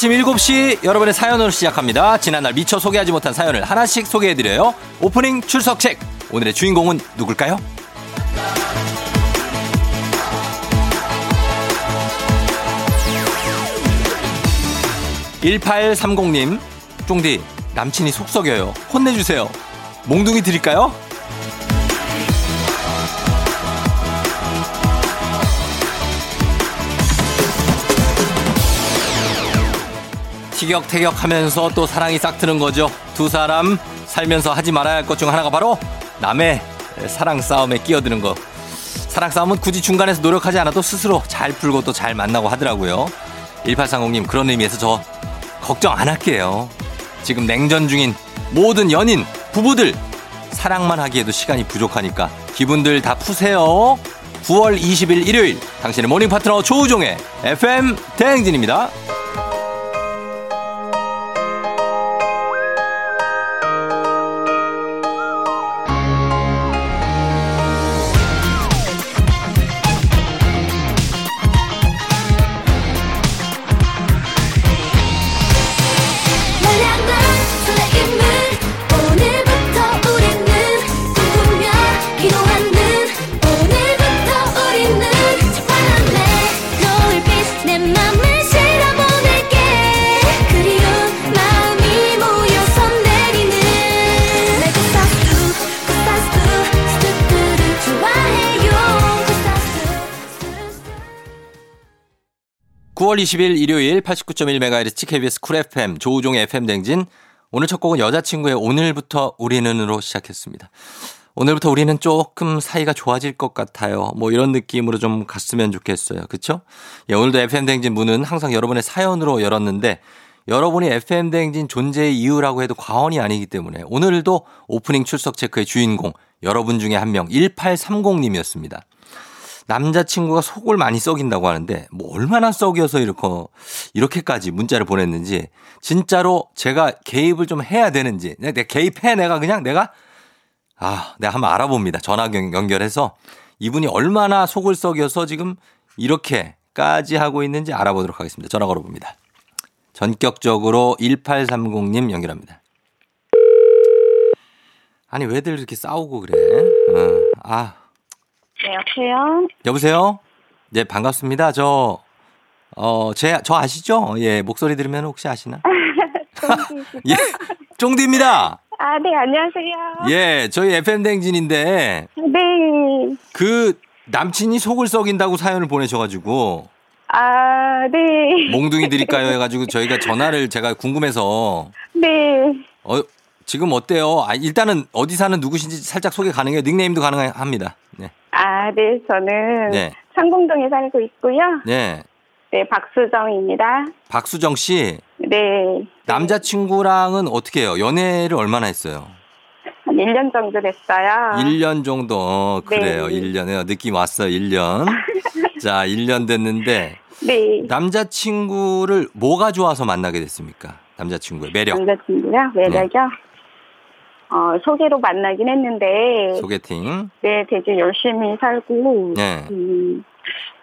아침 7시 여러분의 사연으로 시작합니다. 지난날 미처 소개하지 못한 사연을 하나씩 소개해드려요. 오프닝 출석 책. 오늘의 주인공은 누굴까요? 1830님, 쫑디, 남친이 속 썩여요. 혼내주세요. 몽둥이 드릴까요? 티격태격 하면서 또 사랑이 싹트는 거죠. 두 사람 살면서 하지 말아야 할 것 중 하나가 바로 남의 사랑 싸움에 끼어드는 것. 사랑 싸움은 굳이 중간에서 노력하지 않아도 스스로 잘 풀고 또 잘 만나고 하더라고요. 1830님 그런 의미에서 저 걱정 안 할게요. 지금 냉전 중인 모든 연인, 부부들 사랑만 하기에도 시간이 부족하니까 기분들 다 푸세요. 9월 20일 일요일 당신의 morning 파트너 조우종의 FM 대행진입니다. 9월 20일 일요일 89.1MHz KBS Cool FM 조우종의 FM 대행진 오늘 첫 곡은 여자친구의 오늘부터 우리는으로 시작했습니다. 오늘부터 우리는 조금 사이가 좋아질 것 같아요. 뭐 이런 느낌으로 좀 갔으면 좋겠어요. 그쵸? 예, 오늘도 FM 대행진 문은 항상 여러분의 사연으로 열었는데 여러분이 FM 대행진 존재의 이유라고 해도 과언이 아니기 때문에 오늘도 오프닝 출석 체크의 주인공 여러분 중에 한 명 1830님이었습니다. 남자친구가 속을 많이 썩인다고 하는데 뭐 얼마나 썩여서 이렇게 이렇게까지 문자를 보냈는지 진짜로 제가 개입을 좀 해야 되는지 내가 개입해 내가 그냥 내가? 아 내가 한번 알아봅니다. 전화 연결해서 이분이 얼마나 속을 썩여서 지금 이렇게까지 하고 있는지 알아보도록 하겠습니다. 전화 걸어봅니다. 전격적으로 1830님 연결합니다. 아니 왜들 이렇게 싸우고 그래? 어, 아 네, 여보세요? 여보세요? 네, 반갑습니다. 저, 어, 제, 저 아시죠? 예, 목소리 들으면 혹시 아시나? 예, 쫑디입니다. 아, 네, 안녕하세요. 예, 저희 FM댕진인데. 네. 그, 남친이 속을 썩인다고 사연을 보내셔가지고. 아, 네. 몽둥이 드릴까요? 해가지고 저희가 전화를 제가 궁금해서. 네. 어, 지금 어때요? 아, 일단은 어디 사는 누구신지 살짝 소개 가능해요? 닉네임도 가능합니다. 네. 아, 네, 저는 네. 상공동에 살고 있고요. 네. 네, 박수정입니다. 박수정 씨. 네. 남자친구랑은 어떻게 해요? 연애를 얼마나 했어요? 한 1년 정도 됐어요. 1년 정도. 어, 그래요. 네. 1년에요. 느낌 왔어요. 1년. 자, 1년 됐는데. 네. 남자친구를 뭐가 좋아서 만나게 됐습니까? 남자친구의 매력. 남자친구요? 매력이요? 네. 어, 소개로 만나긴 했는데. 소개팅. 네, 되게 열심히 살고. 네. 음,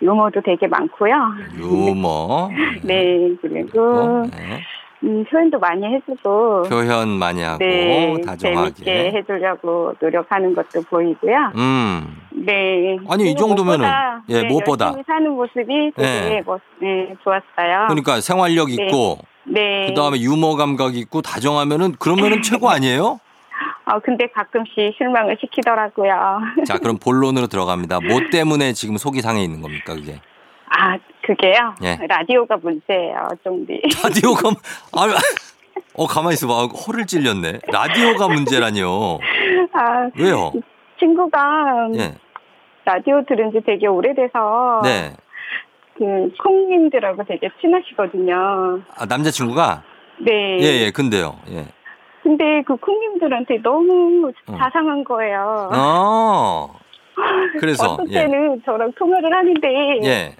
유머도 되게 많고요. 유머. 네, 그리고. 네. 음, 표현도 많이 해주고. 표현 많이 하고. 네, 다정하게. 재밌게 해주려고 노력하는 것도 보이고요. 음. 네. 아니, 이 정도면은. 무엇보다, 예, 네, 무엇보다. 사는 모습이 되게 네. 멋, 네, 좋았어요. 그러니까 생활력 네. 있고. 네. 그 다음에 유머 감각 있고 다정하면은 그러면은 최고 아니에요? 어, 근데 가끔씩 실망을 시키더라고요. 자, 그럼 본론으로 들어갑니다. 뭐 때문에 지금 속이 상해 있는 겁니까, 그게? 아, 그게요? 예. 라디오가 문제예요, 좀비. 라디오가, 아, 어, 가만히 있어봐. 허를 찔렸네. 라디오가 문제라니요. 아, 왜요? 친구가 예. 라디오 들은 지 되게 오래돼서. 네. 그, 콩님들하고 되게 친하시거든요. 아, 남자친구가? 네. 예, 예, 근데요. 예. 근데 그 콩님들한테 너무 어. 자상한 거예요. 어. 그래서 어떤 때는 예. 저랑 통화를 하는데 예.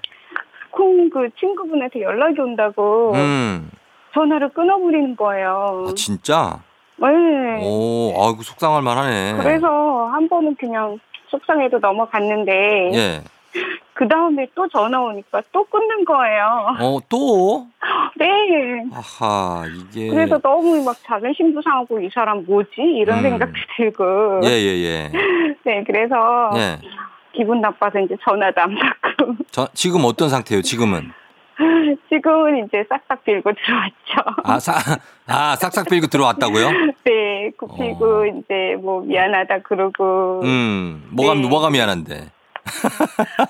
콩그 친구분한테 연락이 온다고 음. 전화를 끊어버리는 거예요. 아 진짜? 네. 오, 아이고 속상할 만하네. 그래서 한 번은 그냥 속상해도 넘어갔는데 예. 그 다음에 또 전화 오니까 또 끊는 거예요. 어, 또? 네. 아하, 이게. 그래서 너무 막 자존심도 상하고 이 사람 뭐지? 이런 음. 생각도 들고. 예, 예, 예. 네, 그래서 예. 기분 나빠서 이제 전화도 안 받고. 저, 지금 어떤 상태예요, 지금은? 지금은 이제 싹싹 빌고 들어왔죠. 아, 사, 아, 싹싹 빌고 들어왔다고요? 네, 굽히고 어. 이제 뭐 미안하다 그러고. 음, 뭐가, 네. 뭐가 미안한데?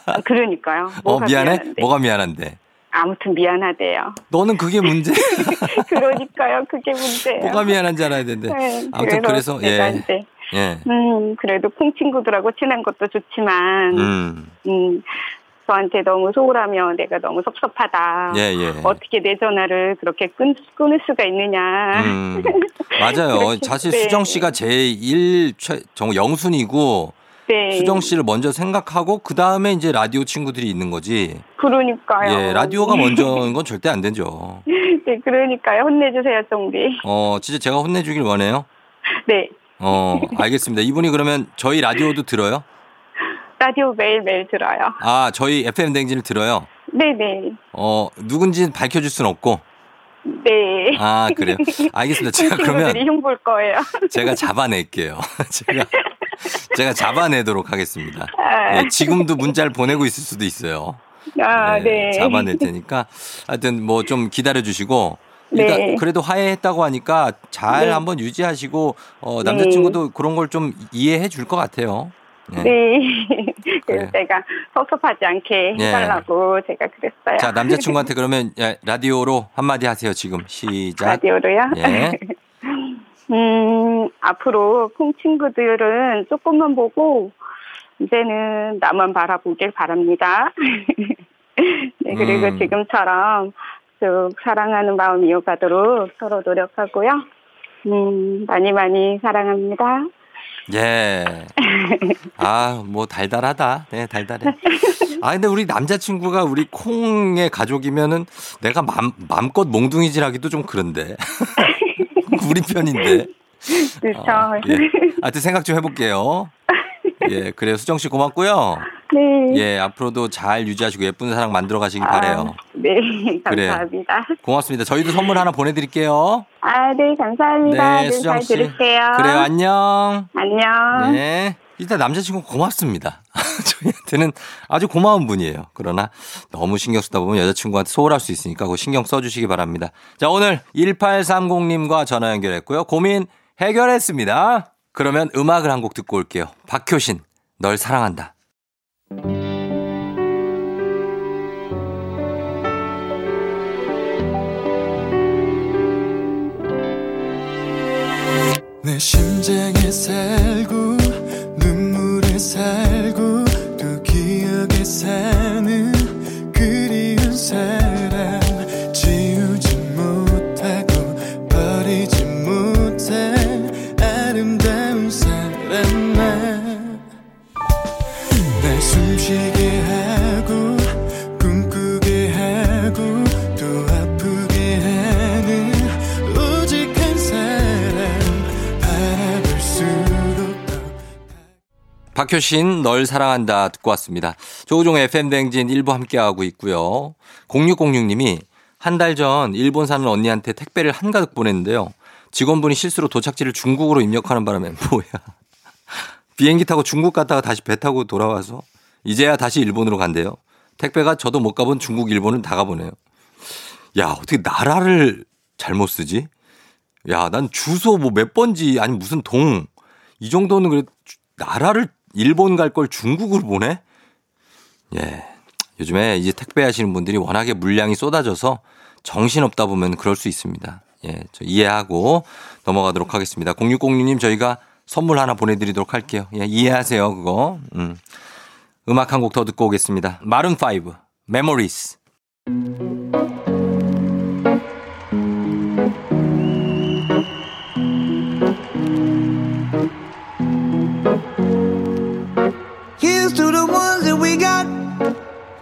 아, 그러니까요. 어, 미안해? 미안한데. 뭐가 미안한데? 아무튼 미안하대요. 너는 그게 문제. 그러니까요. 그게 문제예요. 뭐가 미안한지 알아야 되는데. 네, 아무튼 그래서, 내가 예. 이제 예. 음, 그래도 콩 친구들하고 친한 것도 좋지만, 음. 음, 저한테 너무 소홀하며 내가 너무 섭섭하다. 예, 예. 어떻게 내 전화를 그렇게 끊, 끊을 수가 있느냐. 음, 맞아요. 사실 네. 수정 씨가 제일 최, 정 영순이고 네. 수정 씨를 먼저 생각하고 그 다음에 이제 라디오 친구들이 있는 거지. 그러니까요. 예, 라디오가 먼저인 건 절대 안 되죠. 네, 그러니까요. 혼내주세요, 정비. 어, 진짜 제가 혼내주길 원해요. 네. 어, 알겠습니다. 이분이 그러면 저희 라디오도 들어요? 라디오 매일매일 들어요. 아, 저희 FM 댕진을 들어요. 네네. 어, 누군지 밝혀줄 순 없고. 네. 아, 그래요. 알겠습니다. 제가 그러면 친구들이 흉볼 거예요. 제가 잡아낼게요. 제가 제가 잡아내도록 하겠습니다. 아, 예, 지금도 문자를 보내고 있을 수도 있어요. 아, 예, 네. 잡아낼 테니까 하여튼 뭐 좀 기다려 주시고 일단 네. 그래도 화해했다고 하니까 잘 네. 한번 유지하시고 어, 남자친구도 그런 걸 좀 이해해 줄 것 같아요. 예. 네. 그래서 제가 섭섭하지 않게 예. 해달라고 제가 그랬어요. 자 남자친구한테 그러면 예, 라디오로 한마디 하세요 지금 시작. 라디오로요? 예. 음, 앞으로 콩 친구들은 조금만 보고, 이제는 나만 바라보길 바랍니다. 네, 그리고 음. 지금처럼 쭉 사랑하는 마음 이어가도록 서로 노력하고요. 음, 많이 많이 사랑합니다. 예. 아, 뭐 달달하다. 네, 달달해. 아, 근데 우리 남자친구가 우리 콩의 가족이면은 내가 맘, 맘껏 몽둥이질하기도 좀 그런데. 우리 편인데. 그렇죠. 아, 예. 하여튼 생각 좀 해볼게요. 예, 그래요. 수정 씨 고맙고요. 네. 예, 앞으로도 잘 유지하시고 예쁜 사랑 만들어 가시길 바래요. 아, 네, 그래요. 감사합니다. 고맙습니다. 저희도 선물 하나 보내드릴게요. 아, 네, 감사합니다. 네, 수정 잘 씨. 들을게요. 그래요, 안녕. 안녕. 네. 일단 남자친구 고맙습니다. 저희 한테는 아주 고마운 분이에요. 그러나 너무 신경 쓰다 보면 여자친구한테 소홀할 수 있으니까 그거 신경 써주시기 바랍니다. 자, 오늘 1830님과 전화 연결했고요. 고민 해결했습니다. 그러면 음악을 한 곡 듣고 올게요. 박효신, 널 사랑한다. 내 심장에 살고 눈물에 또 기 박효신, 널 사랑한다 듣고 왔습니다. 조우종의 FM댕진 일부 함께하고 있고요. 0606님이 한 달 전 일본 사는 언니한테 택배를 한가득 보냈는데요. 직원분이 실수로 도착지를 중국으로 입력하는 바람에 뭐야. 비행기 타고 중국 갔다가 다시 배 타고 돌아와서 이제야 다시 일본으로 간대요. 택배가 저도 못 가본 중국, 일본은 다 가보네요. 야, 어떻게 나라를 잘못 쓰지? 야, 난 주소 뭐 몇 번지, 아니 무슨 동. 이 정도는 그래, 주- 나라를 일본 갈 걸 중국으로 보내? 예. 요즘에 이제 택배 하시는 분들이 워낙에 물량이 쏟아져서 정신없다 보면 그럴 수 있습니다. 예. 저 이해하고 넘어가도록 하겠습니다. 0606님 저희가 선물 하나 보내드리도록 할게요. 예. 이해하세요, 그거. 음. 음악 한 곡 더 듣고 오겠습니다. 마룬5, Memories. Here's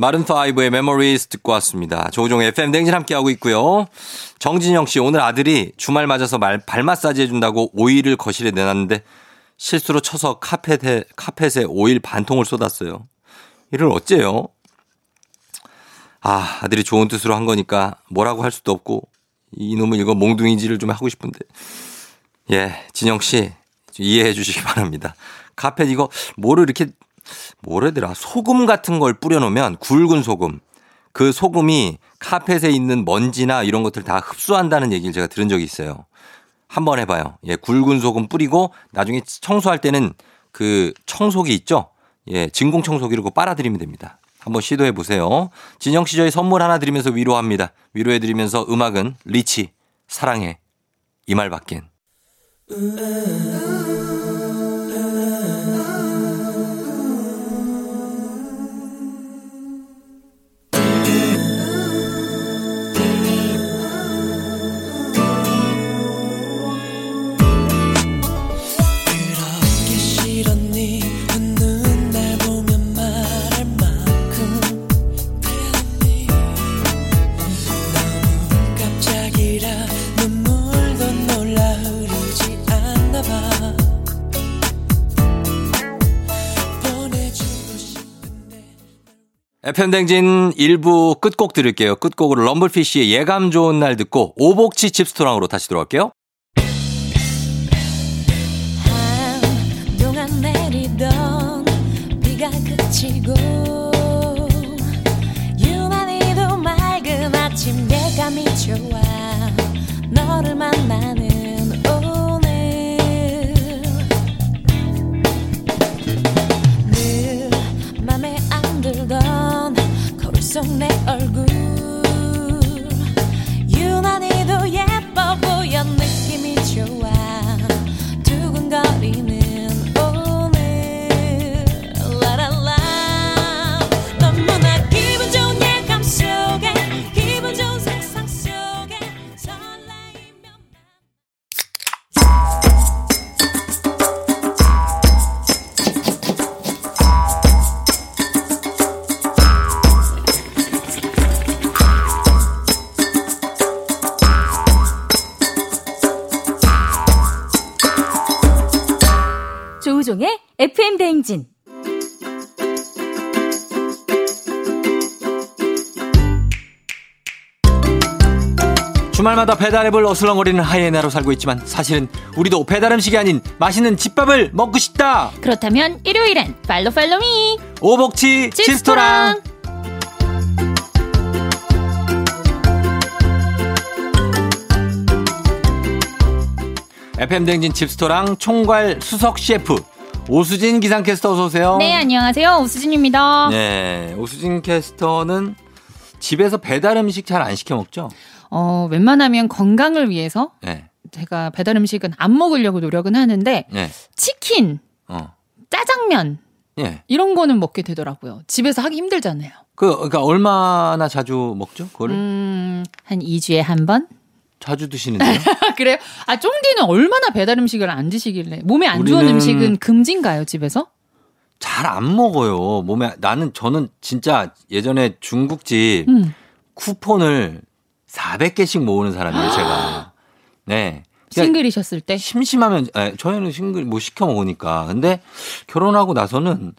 When I believed- 마른5의 Memories 듣고 왔습니다. 조종의 FM 댕진 함께하고 있고요. 정진영 씨, 오늘 아들이 주말 맞아서 말, 발 마사지 해준다고 오일을 거실에 내놨는데 실수로 쳐서 카펫에, 카펫에 오일 반통을 쏟았어요. 이를 어째요? 아, 아들이 좋은 뜻으로 한 거니까 뭐라고 할 수도 없고 이놈은 이거 몽둥이질을 좀 하고 싶은데. 예, 진영 씨 이해해 주시기 바랍니다. 카펫 이거 뭐를 이렇게 뭐래더라 소금 같은 걸 뿌려놓으면 굵은 소금 그 소금이 카펫에 있는 먼지나 이런 것들 다 흡수한다는 얘기를 제가 들은 적이 있어요. 한번 해봐요. 예, 굵은 소금 뿌리고 나중에 청소할 때는 그 청소기 있죠? 예, 진공 청소기로 그거 빨아들이면 됩니다. 한번 시도해 보세요. 진영 씨 저희 선물 하나 드리면서 위로합니다. 위로해 드리면서 음악은 리치 사랑해 이 말밖엔. FM 댕진 1부 끝곡 들을게요. 끝곡으로 럼블피쉬의 예감 좋은 날 듣고 오복치 칩스토랑으로 다시 돌아올게요. 한동안 내리던 비가 그치고 유난히도 맑은 아침 예감이 좋아 너를 만나는 속 내 얼굴. 유난히도 예뻐 보여 느낌이 좋아. 두근거리는 FM 대행진. 주말마다 배달앱을 어슬렁거리는 하이에나로 살고 있지만 사실은 우리도 배달 음식이 아닌 맛있는 집밥을 먹고 싶다. 그렇다면 일요일엔 팔로 팔로미 오복치 칩스토랑. FM 댕진 칩스토랑 총괄 수석 셰프 오수진 기상캐스터 어서 오세요. 네 안녕하세요 오수진입니다. 네, 오수진 캐스터는 집에서 배달 음식 잘 안 시켜 먹죠? 어 웬만하면 건강을 위해서 네. 제가 배달 음식은 안 먹으려고 노력은 하는데 네. 치킨, 어. 짜장면 예. 이런 거는 먹게 되더라고요. 집에서 하기 힘들잖아요. 그 그러니까 얼마나 자주 먹죠? 그거를 음, 한 2주에 한 번? 자주 드시는데요? 그래요? 아, 쫑디는 얼마나 배달 음식을 안 드시길래 몸에 안 좋은 우리는- 음식은 금지인가요, 집에서? 잘 안 먹어요. 몸에 나는 저는 진짜 예전에 중국집 음. 쿠폰을 400개씩 모으는 사람이에요, 제가. 네. 그러니까 싱글이셨을 때? 심심하면 에, 저희는 싱글 뭐 시켜 먹으니까. 근데 결혼하고 나서는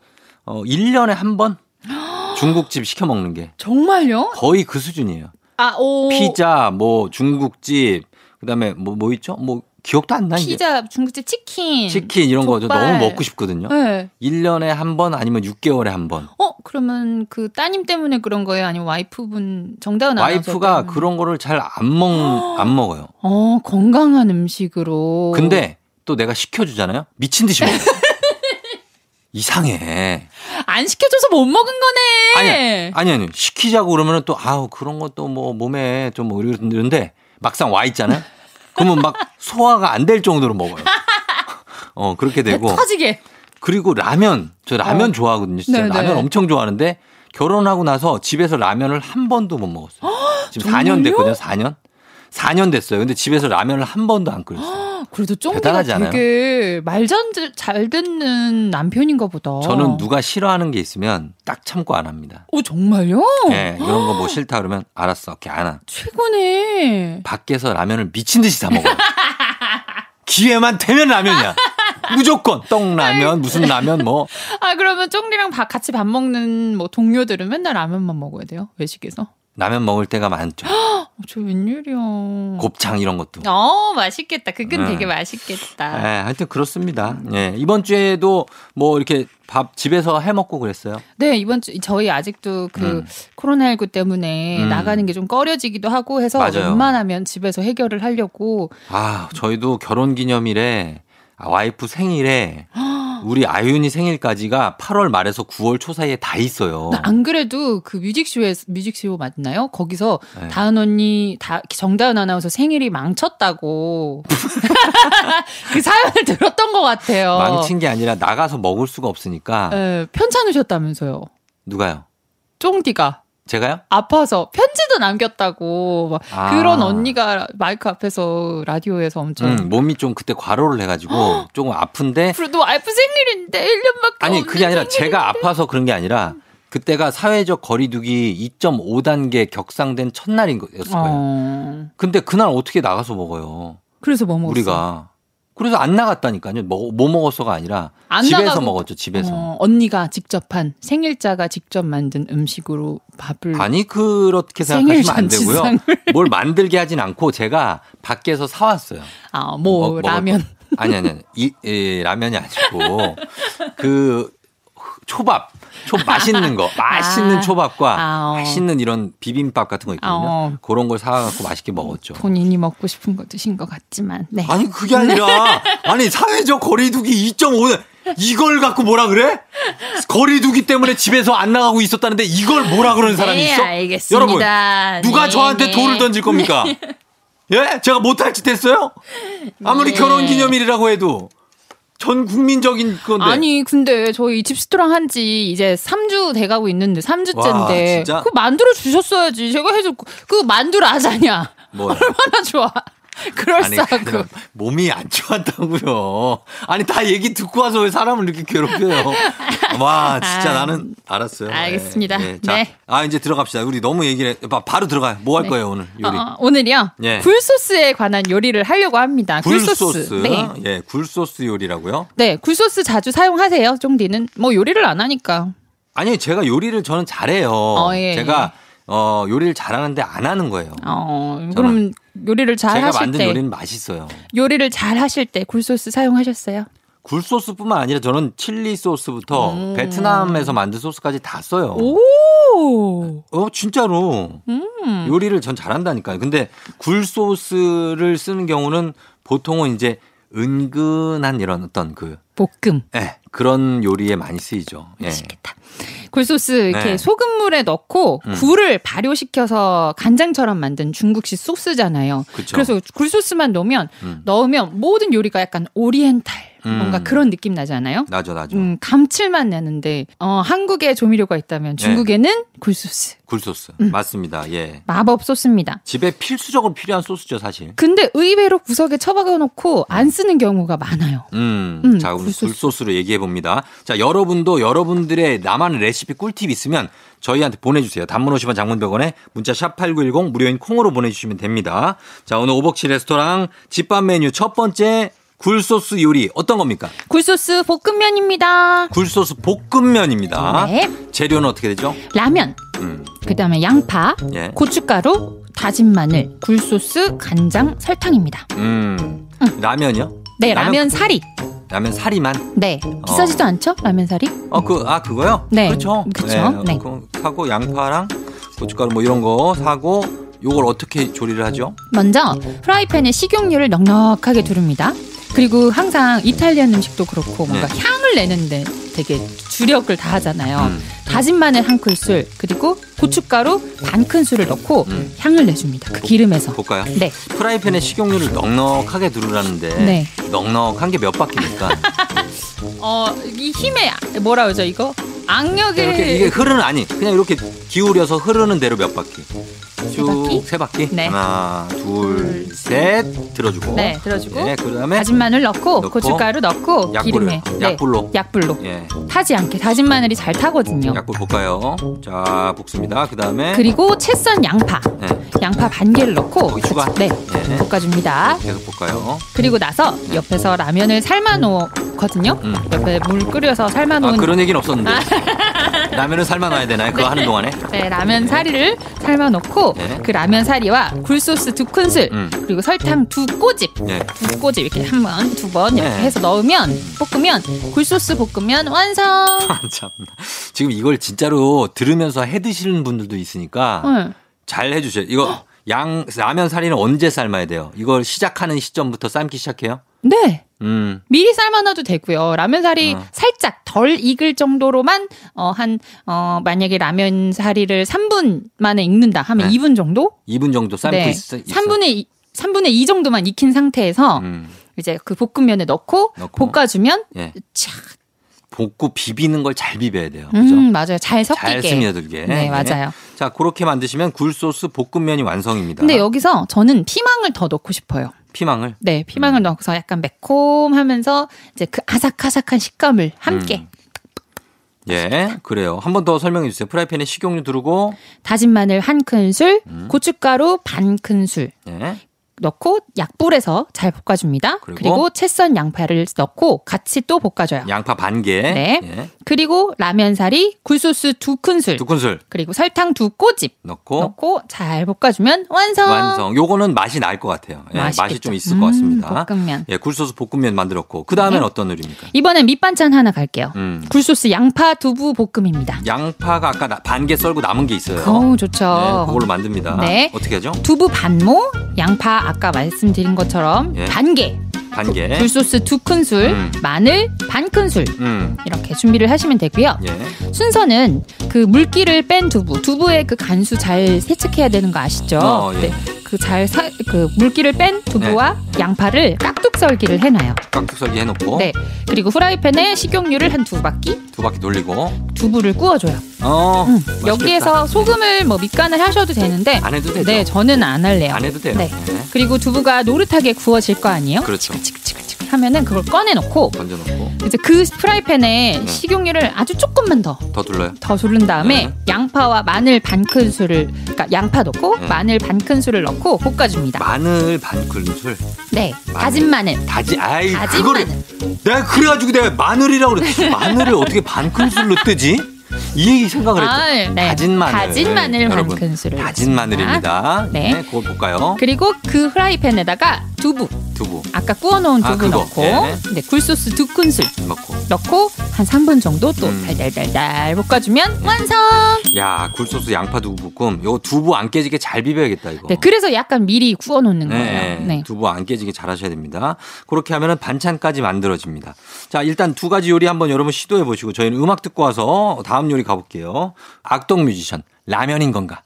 어 1년에 한 번 중국집 시켜 먹는 게 정말요? 거의 그 수준이에요. 아, 오. 피자, 뭐 중국집, 그다음에 뭐뭐 있죠? 뭐 기억도 안 나. 이제. 피자, 중국집 치킨. 치킨 이런 거저 족발. 너무 먹고 싶거든요. 네. 1년에 한 번 아니면 6개월에 한 번. 어, 그러면 그 따님 때문에 그런 거예요? 아니면 와이프분 정다은 와이프가? 그런 거를 잘 안 먹, 안 먹어요. 어, 건강한 음식으로. 근데 또 내가 시켜 주잖아요? 미친 듯이 먹어. 이상해. 안 시켜줘서 못 먹은 거네. 아니, 아니, 아니. 시키자고 그러면은 또, 아우, 그런 것도 뭐 몸에 좀 뭐 이러는데 막상 와 있잖아요? 그러면 막 소화가 안 될 정도로 먹어요. 어, 그렇게 배 되고. 터지게. 그리고 라면. 저 라면 어. 좋아하거든요. 진짜 네네. 라면 엄청 좋아하는데 결혼하고 나서 집에서 라면을 한 번도 못 먹었어요. 지금 정말요? 4년 됐거든요. 4년. 4년 됐어요. 근데 집에서 라면을 한 번도 안 끓였어요. 그래도 쫑디가? 되게 말잘 듣는 남편인가 보다. 저는 누가 싫어하는 게 있으면 딱 참고 안 합니다. 오 정말요? 예, 이런 거 뭐 싫다 그러면 알았어. 오케이, 안 하. 최고네. 밖에서 라면을 미친 듯이 사 먹어요. 기회만 되면 라면이야. 무조건 떡라면 무슨 라면 뭐 아 그러면 쫑디랑 밥- 같이 밥 먹는 뭐 동료들은 맨날 라면만 먹어야 돼요 외식에서? 라면 먹을 때가 많죠. 어, 저 웬일이야. 곱창 이런 것도. 어 맛있겠다. 그건 음. 되게 예, 맛있겠다. 하여튼 그렇습니다. 예, 이번 주에도 뭐 이렇게 밥 집에서 해 먹고 그랬어요. 네 이번 주 저희 아직도 그 음. 코로나19 때문에 음. 나가는 게 좀 꺼려지기도 하고 해서 맞아요. 웬만하면 집에서 해결을 하려고 아, 저희도 결혼 기념일에 아, 와이프 생일에 우리 아윤이 생일까지가 8월 말에서 9월 초 사이에 다 있어요. 안 그래도 그 뮤직쇼에 뮤직쇼 맞나요? 거기서 네. 다은 언니 다 정다은 아나운서 생일이 망쳤다고 그 사연을 들었던 것 같아요. 망친 게 아니라 나가서 먹을 수가 없으니까 예, 편찮으셨다면서요. 누가요? 쫑디가 제가요? 아파서 편지도 남겼다고 막 아. 그런 언니가 마이크 앞에서 라디오에서 엄청 음, 몸이 좀 그때 과로를 해가지고 조금 아픈데 그래도 와이프 생일인데 1년밖에 아니 그게 아니라 제가 아파서 그런 게 아니라 그때가 사회적 거리두기 2.5단계 격상된 첫날인 거였을 거예요. 어, 근데 그날 어떻게 나가서 먹어요? 그래서 뭐 먹었어? 우리가. 그래서 안 나갔다니까요. 뭐, 뭐 먹었어가 아니라 안 집에서 먹었죠. 집에서. 어, 언니가 직접 한 생일자가 직접 만든 음식으로 밥을 아니 그렇게 생각하시면 안 되고요. 뭘 만들게 하진 않고 제가 밖에서 사 왔어요. 아, 뭐 먹- 라면 아니 아니. 이, 이 라면이 아니고 그 초밥. 초 맛있는 거. 맛있는 아. 초밥과 아, 어. 맛있는 이런 비빔밥 같은 거 있거든요. 어. 그런 걸 사갖고 맛있게 먹었죠. 본인이 먹고 싶은 거 드신 것 같지만 네. 아니 그게 아니라 아니 사회적 거리두기 2.5 이걸 갖고 뭐라 그래? 거리두기 때문에 집에서 안 나가고 있었다는데 이걸 뭐라 그러는 사람이 네, 있어? 알겠습니다. 여러분 누가 네, 저한테 네. 돌을 던질 겁니까? 예? 제가 못할 짓 했어요? 아무리 네. 결혼 기념일이라고 해도 전 국민적인 건데. 아니 근데 저희 집스토랑 한 지 이제 3주 돼가고 있는데 3주째인데. 와, 진짜? 그 만들어 주셨어야지. 제가 해서 그 만두 라자냐? 뭐야? 얼마나 좋아 그럴싸하고 그냥 몸이 안 좋았다고요. 아니 다 얘기 듣고 와서 왜 사람을 이렇게 괴롭혀요? 와 진짜 아, 나는 알았어요. 예, 알겠습니다. 자, 네. 아 이제 들어갑시다. 우리 너무 얘기를 해. 바- 바로 들어가요. 뭐할 네. 거예요 오늘 요리? 어, 어, 오늘이요 예. 굴소스에 관한 요리를 하려고 합니다 굴소스. 네. 예, 굴소스 요리라고요? 네 굴소스 자주 사용하세요 쫑디는 뭐 요리를 안 하니까 아니 제가 요리를 저는 잘해요. 예. 제가 어 요리를 잘하는데 안 하는 거예요. 어 그럼 요리를 잘 제가 하실 만든 때 요리는 맛있어요. 요리를 잘 하실 때 굴소스 사용하셨어요? 굴소스뿐만 아니라 저는 칠리 소스부터 음. 베트남에서 만든 소스까지 다 써요. 오 어 진짜로 음. 요리를 전 잘한다니까요. 근데 굴소스를 쓰는 경우는 보통은 이제 은근한 이런 어떤 그 볶음 예, 그런 요리에 많이 쓰이죠. 예. 맛있겠다. 굴소스 이렇게 네. 소금물에 넣고 음. 굴을 발효시켜서 간장처럼 만든 중국식 소스잖아요. 그쵸. 래서 굴소스만 넣으면 음. 넣으면 모든 요리가 약간 오리엔탈 뭔가 음. 그런 느낌 나지 않아요? 나죠, 나죠. 음, 감칠맛 나는데 어, 한국에 조미료가 있다면 네. 중국에는 굴소스 굴소스 음. 맞습니다. 예. 마법 소스입니다. 집에 필수적으로 필요한 소스죠, 사실. 근데 의외로 구석에 처박아 놓고 안 쓰는 경우가 많아요. 음, 음, 자, 우리 굴소스. 굴소스로 얘기해 봅니다. 자, 여러분도 여러분들의 나만의 레시피 꿀팁 있으면 저희한테 보내주세요. 단문 50원 장문 100원에 문자 샵 8910 무료인 콩으로 보내주시면 됩니다. 자, 오늘 오복치 레스토랑 집밥 메뉴 첫 번째 굴소스 요리 어떤 겁니까? 굴소스 볶음면입니다. 굴소스 볶음면입니다. 네. 재료는 어떻게 되죠? 라면, 음, 그다음에 양파, 예. 고춧가루, 다진 마늘, 굴소스, 간장, 설탕입니다. 음, 라면이요? 네, 라면 라면 사리. 라면 사리만? 네. 비싸지도 않죠? 라면 사리? 어, 그, 아, 그거요? 네. 그렇죠. 그쵸. 네. 그거 사고 양파랑 고춧가루 뭐 이런 거 사고 요걸 어떻게 조리를 하죠? 먼저 프라이팬에 식용유를 넉넉하게 두릅니다. 그리고 항상 이탈리안 음식도 그렇고 뭔가 네. 향을 내는데 되게 주력을 다 하잖아요. 음. 다진 마늘 한 큰술 그리고 고춧가루 반 큰술을 넣고 음. 향을 내줍니다. 그 기름에서. 볼까요? 네. 프라이팬에 식용유를 넉넉하게 두르라는데 네. 넉넉한 게 몇 바퀴입니까? 어, 이 힘에 뭐라 그러죠, 이거? 악력을 이렇게 이게 흐르는 아니 그냥 이렇게 기울여서 흐르는 대로 몇 바퀴 쭉 바퀴? 세 바퀴 네. 하나 둘 셋 들어주고 네, 들어주고. 네, 그다음에 다진 마늘 넣고, 넣고, 고춧가루 넣고 약불을, 기름에 약불로. 네, 약불로 예 타지 않게 다진 마늘이 잘 타거든요. 약불 볶아요 자 볶습니다 그 다음에 그리고 채 썬 양파, 네, 양파 반 개를 넣고 거기 추가? 같이- 네, 예. 볶아줍니다. 계속 볶아요 그리고 나서 옆에서 라면을 삶아 놓거든요. 음. 옆에 물 끓여서 삶아 아 놓은 그런 얘기는 없었는데 라면을 삶아놔야 되나요 그거 하는 동안에 네, 라면 사리를 삶아 놓고 네. 그 라면 사리와 굴소스 두 큰술 음. 그리고 설탕 두 꼬집 예두 꼬집 이렇게 한 번, 두 번 이렇게 네. 해서 넣으면 볶으면 굴소스 볶으면 완성. 아, 참. 지금 이걸 진짜로 들으면서 해 드시는 분들도 있으니까 응. 잘 해주세요. 이거 양 라면 사리는 언제 삶아야 돼요? 이걸 시작하는 시점부터 삶기 시작해요? 네. 음. 미리 삶아놔도 되고요. 라면 사리 어. 살짝 덜 익을 정도로만 어 한 어 만약에 라면 사리를 3분 만에 익는다 하면 네. 2분 정도? 2분 정도 삶고 네. 있어. 있어. 3분의 2, 3분의 2 정도만 익힌 상태에서 음. 이제 그 볶음면에 넣고, 넣고. 볶아주면 예. 차, 볶고 비비는 걸 잘 비벼야 돼요. 그죠? 음 맞아요. 잘 섞이게. 잘 스며들게. 네, 맞아요. 자, 그렇게 만드시면 굴소스 볶음면이 완성입니다. 근데 여기서 저는 피망을 더 넣고 싶어요. 피망을 네, 피망을 넣어서 약간 매콤하면서 이제 그 아삭아삭한 식감을 함께 음. 예, 그래요. 한 번 더 설명해 주세요. 프라이팬에 식용유 두르고 다진 마늘 한 큰술, 음. 고춧가루 반 큰술 예. 넣고 약불에서 잘 볶아줍니다. 그리고? 그리고, 채썬 양파를 넣고 같이 또 볶아줘요. 양파 반 개. 네. 예. 그리고 라면사리, 굴소스 두 큰술, 두 큰술 그리고 설탕 두 꼬집 넣고 넣고 잘 볶아주면 완성. 완성. 요거는 맛이 날 것 같아요. 예, 맛이. 좀 있을 것 같습니다. 음, 볶음면. 예, 굴소스 볶음면 만들었고 그 다음엔 네. 어떤 요리입니까? 이번엔 밑반찬 하나 갈게요. 음. 굴소스 양파 두부 볶음입니다. 양파가 아까 반 개 썰고 남은 게 있어요. 어우 좋죠. 네, 그걸로 만듭니다. 네. 어떻게 하죠? 두부 반모, 양파 아까 말씀드린 것처럼 예. 반 개, 반 개. 굴소스 두 큰술, 음. 마늘 반 큰술 음. 이렇게 준비를 하시면 되고요. 예. 순서는 그 물기를 뺀 두부, 두부의 그 간수 잘 세척해야 되는 거 아시죠? 어, 예. 그잘그 물기를 뺀 두부와 네. 양파를 깍둑 썰기를 해놔요. 깍둑 썰기 해놓고 네. 그리고 후라이팬에 식용유를 한 두 바퀴 두 바퀴 돌리고. 두부를 구워줘요. 어. 음, 맛있겠다. 여기에서 소금을 뭐 밑간을 하셔도 되는데 안 해도 되죠. 네, 저는 안 할래요. 안 해도 돼요. 네. 네. 그리고 두부가 노릇하게 구워질 거 아니에요? 그렇죠. 치글치글치글 하면은 그걸 꺼내놓고 던져놓고 이제 그 프라이팬에 네. 식용유를 아주 조금만 더 더 둘러요. 더 두른 다음에 네. 양파와 마늘 반 큰술을 그러니까 양파 넣고 네. 마늘 반 큰술을 넣고 볶아줍니다. 마늘 반 큰술. 네, 마늘. 다진 마늘. 다지 아이 다진 그거를 마늘. 내가 그래가지고 내가 마늘이라고 그랬지 마늘을 어떻게 반 큰술로 뜨지 이 얘기 생각을 했죠 아, 네. 다진 마늘 다진 마늘 반 여러분, 큰술을 다진 마늘입니다 네. 네 그거 볼까요 그리고 그 프라이팬에다가 두부 두부 아까 구워놓은 아, 두부 그거. 넣고 네. 네, 굴소스 두 큰술 넣고 넣고 한 3분 정도 또 음. 달달달달 볶아주면 완성. 야 굴소스 양파 두부 볶음 요거 두부 안 깨지게 잘 비벼야겠다 이거 네, 그래서 약간 미리 구워놓는 네, 거예요. 네. 두부 안 깨지게 잘 하셔야 됩니다. 그렇게 하면 반찬까지 만들어집니다. 자, 일단 두 가지 요리 한번 여러분 시도해 보시고 저희는 음악 듣고 와서 다음 요리 가볼게요. 악동 뮤지션, 라면인 건가?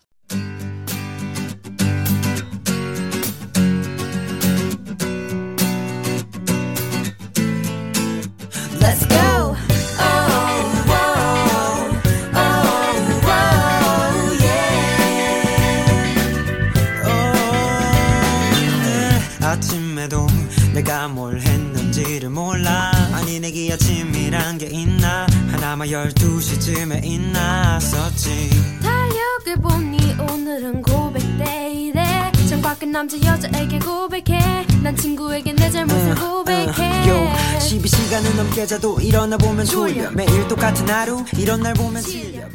내가 뭘 했는지를 몰라. 아니 내게 아침이란 게 있나? 하나만 12시쯤에 있나었지. 달력을 보니 오늘은 고백데이래. 창밖에 남자 여자에게 고백해. 난 친구에게 내 잘못을 고백해. 요 12시간을 넘게 자도 일어나 보면 졸려. 매일 똑같은 하루 이런 날 보면 질려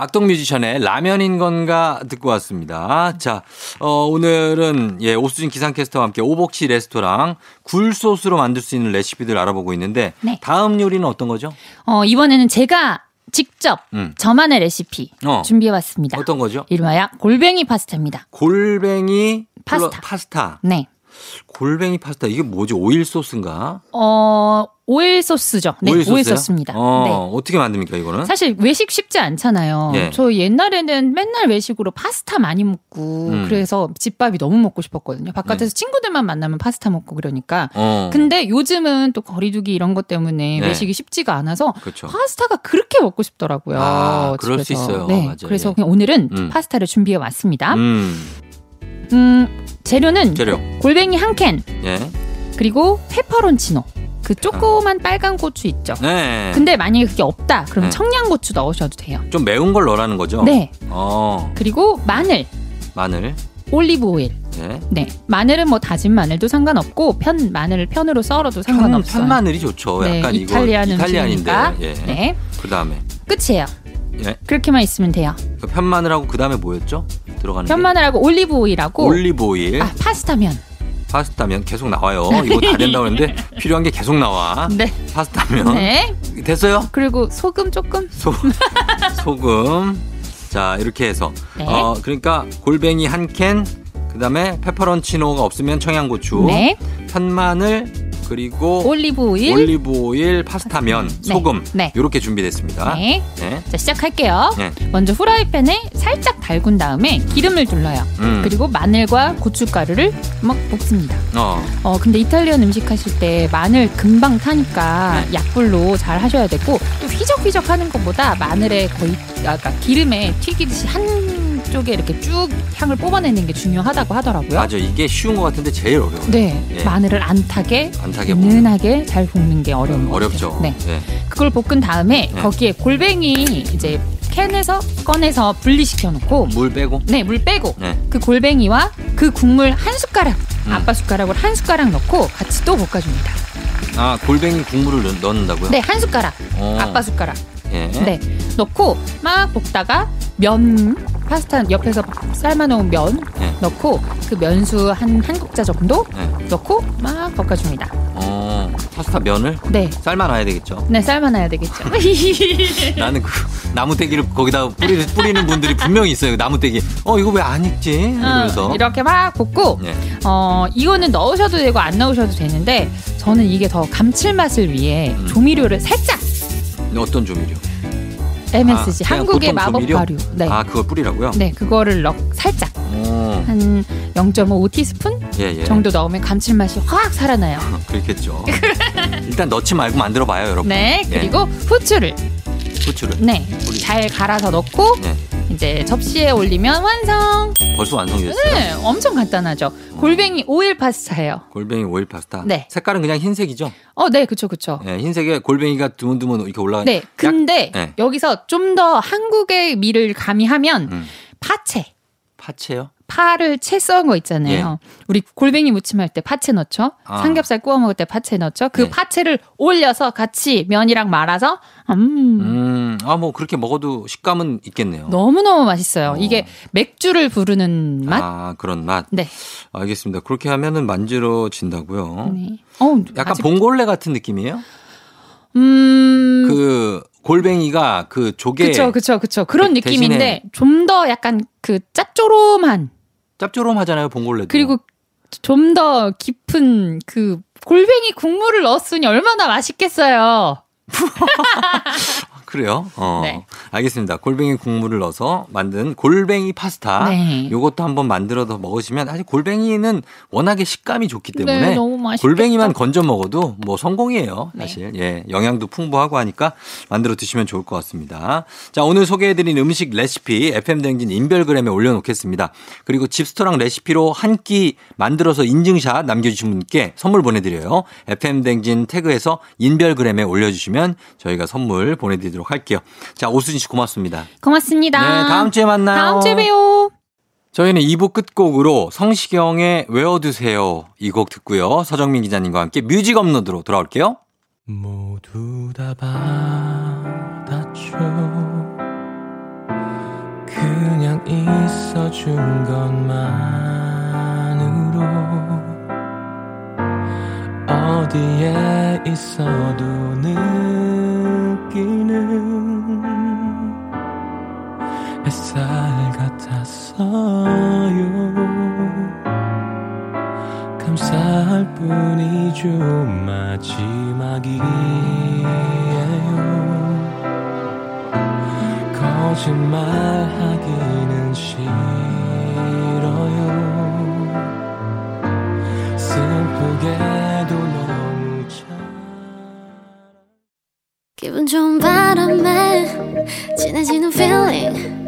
악동 뮤지션의 라면인 건가 듣고 왔습니다. 자, 어, 오늘은 예, 오수진 기상캐스터와 함께 오복치 레스토랑 굴소스로 만들 수 있는 레시피들 알아보고 있는데 네. 다음 요리는 어떤 거죠? 어, 이번에는 제가 직접 음. 저만의 레시피 어. 준비해봤습니다. 어떤 거죠? 이름하여 골뱅이 파스타입니다. 골뱅이 파스타. 파스타. 네. 골뱅이 파스타 이게 뭐지? 오일 소스인가? 어, 오일 소스죠. 네, 오일, 소스요? 소스입니다. 어, 네. 어떻게 만듭니까 이거는? 사실 외식 쉽지 않잖아요. 예. 저 옛날에는 맨날 외식으로 파스타 많이 먹고 음. 그래서 집밥이 너무 먹고 싶었거든요. 바깥에서 친구들만 만나면 파스타 먹고 그러니까. 어. 근데 요즘은 또 거리두기 이런 것 때문에 네. 외식이 쉽지가 않아서 그렇죠. 파스타가 그렇게 먹고 싶더라고요. 아, 그럴 수 집에서. 있어요. 네, 맞아요. 그래서 예. 오늘은 음. 파스타를 준비해 왔습니다. 음, 음, 재료는 재료. 골뱅이 한 캔, 예. 그리고 페퍼론치노. 그 조그만 빨간 고추 있죠. 네. 근데 만약에 그게 없다, 그러면 네. 청양고추 넣으셔도 돼요. 좀 매운 걸 넣으라는 거죠? 네. 어, 그리고 마늘, 마늘. 올리브 오일. 예. 네. 마늘은 뭐 다진 마늘도 상관없고 편 마늘을 편으로 썰어도 편, 상관없어요. 편마늘이 좋죠. 네, 약간 Italian Italian인데. 예. 네. 그다음에 끝이에요. 예. 그렇게만 있으면 돼요. 그 편마늘하고 그 다음에 뭐였죠? 들어가는 게? 편마늘하고 올리브 오일하고 올리브 오일, 아, 파스타면. 파스타면 계속 나와요. 이거 다 된다고 했는데 필요한 게 계속 나와. 네. 파스타면 네. 됐어요? 그리고 소금 조금. 소, 소금. 자, 이렇게 해서. 네. 어, 그러니까 골뱅이 한 캔, 그 다음에 페퍼론치노가 없으면 청양고추, 네. 편마늘, 그리고 올리브 오일. 올리브 오일, 파스타면, 네. 소금. 네. 이렇게 준비됐습니다. 네. 네. 자, 시작할게요. 네. 먼저 후라이팬에 살짝 달군 다음에 기름을 둘러요. 음. 그리고 마늘과 고춧가루를 막 볶습니다. 어, 어, 근데 Italian 음식 하실 때 마늘 금방 타니까 네. 약불로 잘 하셔야 되고 또 휘적휘적 하는 것보다 마늘에 거의 아까 기름에 튀기듯이 한 쪽에 이렇게 쭉 향을 뽑아내는 게 중요하다고 하더라고요. 맞아. 이게 쉬운 것 같은데 제일 어려워. 네, 예. 마늘을 안 타게 안 타게. 은은하게 잘 볶는 게 어려운 거 어렵죠. 같아요. 네, 네. 그걸 볶은 다음에 네. 거기에 골뱅이 이제 캔에서 꺼내서 분리시켜 놓고 물 빼고. 네, 물 빼고 네. 그 골뱅이와 그 국물 한 숟가락, 음. 아빠 숟가락으로 한 숟가락 넣고 같이 또 볶아줍니다. 아, 골뱅이 국물을 넣, 넣는다고요? 네, 한 숟가락, 어. 아빠 숟가락. 예. 네, 넣고 막 볶다가 면 파스타 옆에서 삶아 놓은 면 네. 넣고 그 면수 한 한 국자 정도 네. 넣고 막 볶아 줍니다. 어, 파스타 면을 네, 삶아 놔야 되겠죠. 네 삶아 놔야 되겠죠. 나는 그 나무떼기를 거기다 뿌리, 뿌리는 분들이 분명히 있어요. 나무떼기. 어, 이거 왜 안 익지? 이러면서. 어, 이렇게 막 볶고 네. 어 이거는 넣으셔도 되고 안 넣으셔도 되는데 저는 이게 더 감칠맛을 위해 음. 조미료를 살짝 어떤 조미료? MSG 아, 한국의 마법 조미료? 발효. 네. 아, 그걸 뿌리라고요? 네, 그거를 넣 살짝 오, 한 0.5 티스푼 예, 예. 정도 넣으면 감칠맛이 확 살아나요. 그렇겠죠. 일단 넣지 말고 만들어 봐요, 여러분. 네, 예. 그리고 후추를 후추를. 네, 뿌리. 잘 갈아서 넣고 네. 이제 접시에 올리면 완성. 벌써 완성됐어요. 네, 엄청 간단하죠. 골뱅이 오일 파스타예요. 골뱅이 오일 파스타. 네. 색깔은 그냥 흰색이죠? 어, 네, 그쵸, 그쵸. 예, 흰색에 골뱅이가 드문드문 이렇게 올라가. 네, 근데 네. 여기서 좀 더 한국의 미를 가미하면 음. 파채. 파채요? 파를 채 썬 거 있잖아요. 우리 골뱅이 무침할 때 파채 넣죠. 예. 아. 삼겹살 구워 먹을 때 파채 넣죠. 그 네. 파채를 올려서 같이 면이랑 말아서 음, 음, 아, 뭐 그렇게 먹어도 식감은 있겠네요. 너무너무 맛있어요. 어. 이게 맥주를 부르는 맛? 아, 그런 맛. 네. 알겠습니다. 그렇게 하면은 만들어진다고요. 네. 어, 약간 아직- 봉골레 같은 느낌이에요? 음. 그 골뱅이가 그 조개 그쵸, 그쵸, 그쵸. 그런 그 느낌인데 좀 더 약간 그 짭조름한 짭조름하잖아요, 봉골레도. 그리고 좀 더 깊은 그 골뱅이 국물을 넣었으니 얼마나 맛있겠어요. 그래요? 어. 네. 알겠습니다. 골뱅이 국물을 넣어서 만든 골뱅이 파스타. 네. 요것도 한번 만들어서 먹으시면 사실 골뱅이는 워낙에 식감이 좋기 때문에 네, 너무 맛있겠다. 골뱅이만 건져 먹어도 뭐 성공이에요. 네. 사실. 예. 영양도 풍부하고 하니까 만들어 드시면 좋을 것 같습니다. 자, 오늘 소개해 드린 음식 레시피 FM 댕진 인별그램에 올려 놓겠습니다. 그리고 집스토랑 레시피로 한 끼 만들어서 인증샷 남겨 주신 분께 선물 보내 드려요. FM 댕진 태그에서 인별그램에 올려 주시면 저희가 선물 보내 드리도록 할게요. 자, 오수진 씨 고맙습니다. 고맙습니다. 네, 다음 주에 만나요. 다음 주에 봬요. 저희는 2부 끝곡으로 성시경의 외워두세요 이 곡 듣고요. 서정민 기자님과 함께 뮤직 업로드로 돌아올게요. 모두 다 받았죠. 그냥 있어준 것만으로 어디에 있어도 느끼는 햇살 같았어요. 감사할 뿐이죠 마지막이에요. 거짓말하기는 싫어요. 슬프게도 너무 잘 기분 좋은 바람에 진해지는 feeling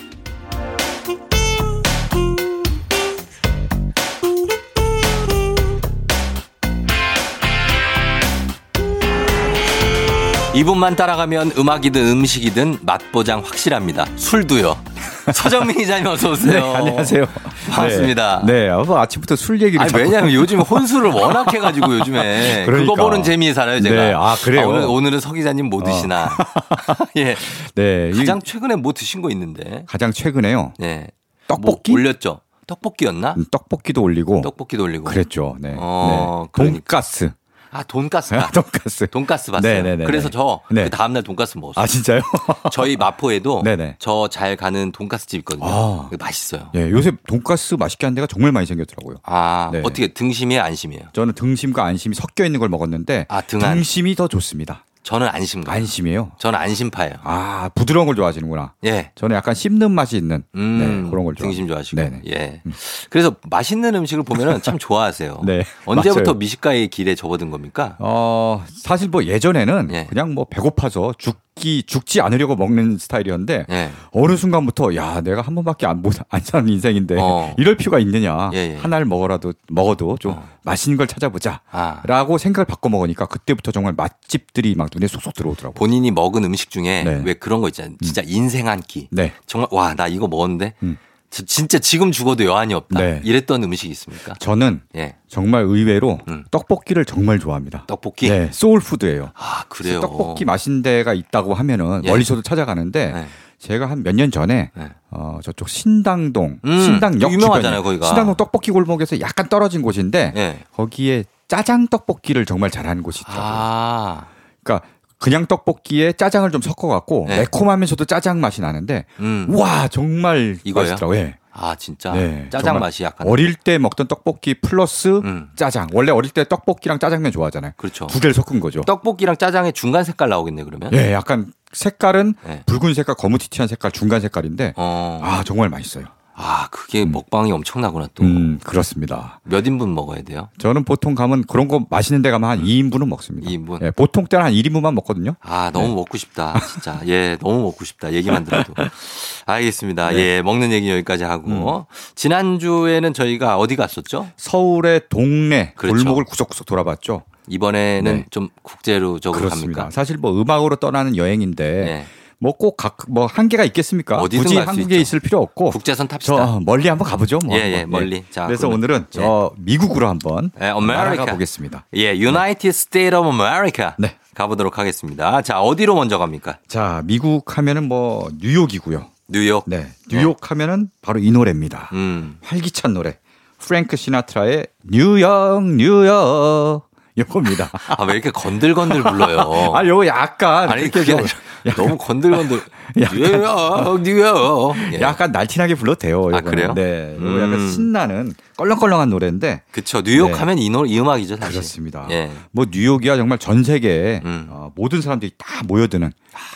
이분만 따라가면 음악이든 음식이든 맛보장 확실합니다. 술도요. 서정민 기자님 어서 오세요. 네, 안녕하세요. 반갑습니다. 네, 네, 아, 뭐 아침부터 술 얘기를. 아니, 왜냐면 요즘 혼술을 워낙 해가지고 요즘에 그러니까. 그거 보는 재미에 살아요 제가. 네, 아, 그래요? 오늘 오늘은 서 기자님 뭐 드시나. 예. 네, 이 가장 최근에 뭐 드신 거 있는데. 가장 최근에요. 예. 떡볶이? 뭐 올렸죠. 떡볶이였나? 음, 떡볶이도 올리고. 떡볶이도 올리고. 그랬죠. 네. 어, 네. 그러니까. 돈가스. 아 돈가스가. 돈가스. 돈가스 봤어요. 네네네네. 그래서 저그 네. 다음 날 돈가스 먹었어요. 아, 진짜요? 저희 마포에도. 저 잘 가는 돈가스 집 있거든요. 아. 맛있어요. 예, 요새 돈가스 맛있게 하는 데가 정말 많이 생겼더라고요. 아 네. 어떻게 등심이에요, 안심이에요? 저는 등심과 안심이 섞여 있는 걸 먹었는데 아. 등심이 더 좋습니다. 저는 안심가. 안심이에요. 저는 안심파예요. 아, 부드러운 걸 좋아하시는구나. 예. 저는 약간 씹는 맛이 있는 음, 네, 그런 걸 좋아. 등심 좋아하시고. 네네. 예. 그래서 맛있는 음식을 보면은 참 좋아하세요. 네, 언제부터 맞아요. 미식가의 길에 접어든 겁니까? 어, 사실 뭐 예전에는 예. 그냥 뭐 배고파서 죽기 죽지 않으려고 먹는 스타일이었는데 예. 어느 순간부터 야 내가 한 번밖에 안, 못- 안 사는 인생인데 어. 이럴 필요가 있느냐 예, 예. 하나를 먹어라도 먹어도 좀 어. 맛있는 걸 찾아보자 아. 라고 생각을 바꿔 먹으니까 그때부터 정말 맛집들이 막 눈에 쏙쏙 들어오더라고요 본인이 먹은 음식 중에 네. 왜 그런 거 있잖아요. 진짜 인생 한 끼. 네 정말 와 나 이거 먹었는데 음. 저 진짜 지금 죽어도 여한이 없다. 네. 이랬던 음식이 있습니까? 저는 예. 정말 의외로 음. 떡볶이를 정말 좋아합니다 떡볶이. 네 soul food예요 아 그래요. 떡볶이 맛있는 데가 있다고 하면은 예. 멀리서도 찾아가는데 네. 제가 한 몇 년 전에 네. 어 저쪽 신당동 음, 신당역 유명하잖아요, 거기가. 신당동 떡볶이 골목에서 약간 떨어진 곳인데 예. 거기에 짜장 떡볶이를 정말 잘하는 곳이 있더라고요. 아. 그러니까 그냥 떡볶이에 짜장을 좀 섞어갖고 네. 매콤하면서도 짜장 맛이 나는데 음. 와 정말 이거요? 맛있더라고요. 예. 아 진짜 네, 짜장 맛이 약간 어릴 때 먹던 떡볶이 플러스 음. 짜장. 원래 어릴 때 떡볶이랑 짜장면 좋아하잖아요. 그렇죠. 두 개를 섞은 거죠. 떡볶이랑 짜장의 중간 색깔 나오겠네 그러면. 예, 약간 색깔은 네. 붉은 색깔, 거무튀튀한 색깔, 중간 색깔인데 어. 아 정말 맛있어요. 아 그게 먹방이 엄청나구나 또. 음 그렇습니다. 몇 인분 먹어야 돼요? 저는 보통 가면 그런 거 맛있는 데 가면 한 2인분은 먹습니다. 2인분? 예, 보통 때는 한 1인분만 먹거든요. 아 너무 네. 먹고 싶다 진짜 예 너무 먹고 싶다 얘기만 들어도 알겠습니다 예 먹는 얘기 여기까지 하고 음. 지난 주에는 저희가 어디 갔었죠 서울의 동네 그렇죠. 골목을 구석구석 돌아봤죠. 이번에는 네. 좀 국제적으로 그렇습니다. 갑니까 사실 뭐 음악으로 떠나는 여행인데 네. 뭐꼭각뭐 한계가 있겠습니까? 굳이 한국에. 있을 필요 없고 국제선 탑시다 저 멀리 한번 가보죠. 뭐. 예, 예, 한번. 멀리. 자, 그래서 오늘은 저 미국으로 한번 예, 아메리카. 날아가 보겠습니다. 예 United States of America 네. 가보도록 하겠습니다 자 어디로 먼저 갑니까 자, 미국 하면은 뭐 뉴욕이고요. 뉴욕 네, 뉴욕 하면은 바로 이 노래입니다. 음 활기찬 노래. 프랭크 시나트라의 뉴욕 뉴욕 이겁니다. 아, 왜 이렇게 건들건들 불러요? 아, 요거 약간 아니, 그게 좀 아니라 너무 건들건들. 약간- 뉴욕, 뉴욕. 예. 약간 날티나게 불러도 돼요. 아, 요거는. 그래요? 네. 요거 약간 음. 신나는 껄렁껄렁한 노래인데 그쵸. 뉴욕 네. 하면 이, 노, 이 음악이죠, 사실. 그렇습니다. 예. 뭐 뉴욕이야 정말 전 세계에 음. 어, 모든 사람들이 다 모여드는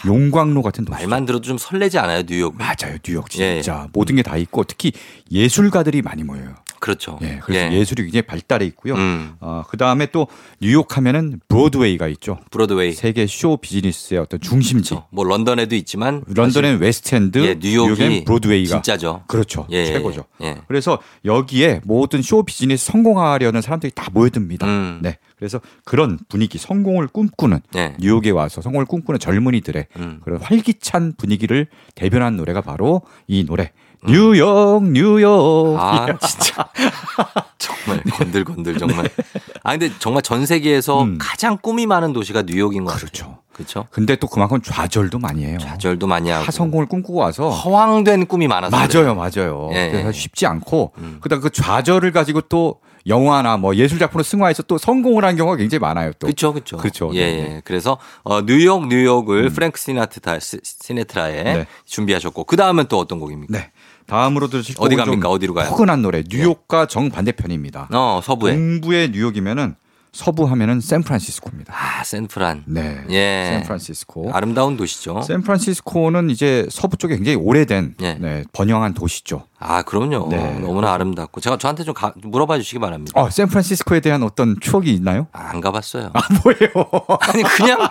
용광로 같은 도시. 말만 들어도 좀 설레지 않아요, 뉴욕? 맞아요, 뉴욕 예, 진짜 모든 게 다 있고 특히 예술가들이 많이 모여요. 그렇죠. 예, 그래서 예술이 굉장히 발달해 있고요. 음. 어, 그 다음에 또 뉴욕 하면은 브로드웨이가 있죠. 브로드웨이. 세계 쇼 비즈니스의 어떤 중심지. 그렇죠. 뭐 런던에도 있지만 런던엔 웨스트엔드, 예, 뉴욕이 뉴욕엔 브로드웨이가 진짜죠. 그렇죠. 예, 최고죠. 예. 그래서 여기에 모든 쇼 비즈니스 성공하려는 사람들이 다 모여듭니다. 음. 네. 그래서 그런 분위기, 성공을 꿈꾸는 네. 뉴욕에 와서 성공을 꿈꾸는 젊은이들의 음. 그런 활기찬 분위기를 대변한 노래가 바로 이 노래. 음. 뉴욕, 뉴욕. 아, 진짜. 정말 건들건들 정말. 아 근데 정말 전 세계에서 음. 가장 꿈이 많은 도시가 뉴욕인 것 같아요. 그렇죠. 그렇죠. 근데 또 그만큼 좌절도 많이 해요. 좌절도 많이 하고 하성공을 꿈꾸고 와서 허황된 꿈이 많아서 맞아요, 맞아요. 예, 그래서 예. 쉽지 않고 음. 그다음 그 좌절을 가지고 또 영화나 뭐 예술 작품으로 승화해서 또 성공을 한 경우가 굉장히 많아요. 또 그렇죠, 그렇죠. 그렇죠. 예, 네, 음. 예. 그래서 어, 뉴욕, 뉴욕을 프랭크 시나트라 시네트라에 네. 준비하셨고 그 다음은 또 어떤 곡입니까? 네. 다음으로 들으실 어디 갑니까? 어디로 가요? 포근한 노래. 뉴욕과 정 반대편입니다. 어, 서부에. 동부의 뉴욕이면은 서부 하면은 샌프란시스코입니다. 아, 샌프란. 네. 예. 샌프란시스코. 아름다운 도시죠. 샌프란시스코는 이제 서부 쪽에 굉장히 오래된 예. 네, 번영한 도시죠. 아, 그럼요. 네. 너무나 아름답고. 제가 저한테 좀 가- 물어봐 주시기 바랍니다. 어, 샌프란시스코에 대한 어떤 추억이 있나요? 아, 안 가봤어요. 아, 뭐예요? 아니 그냥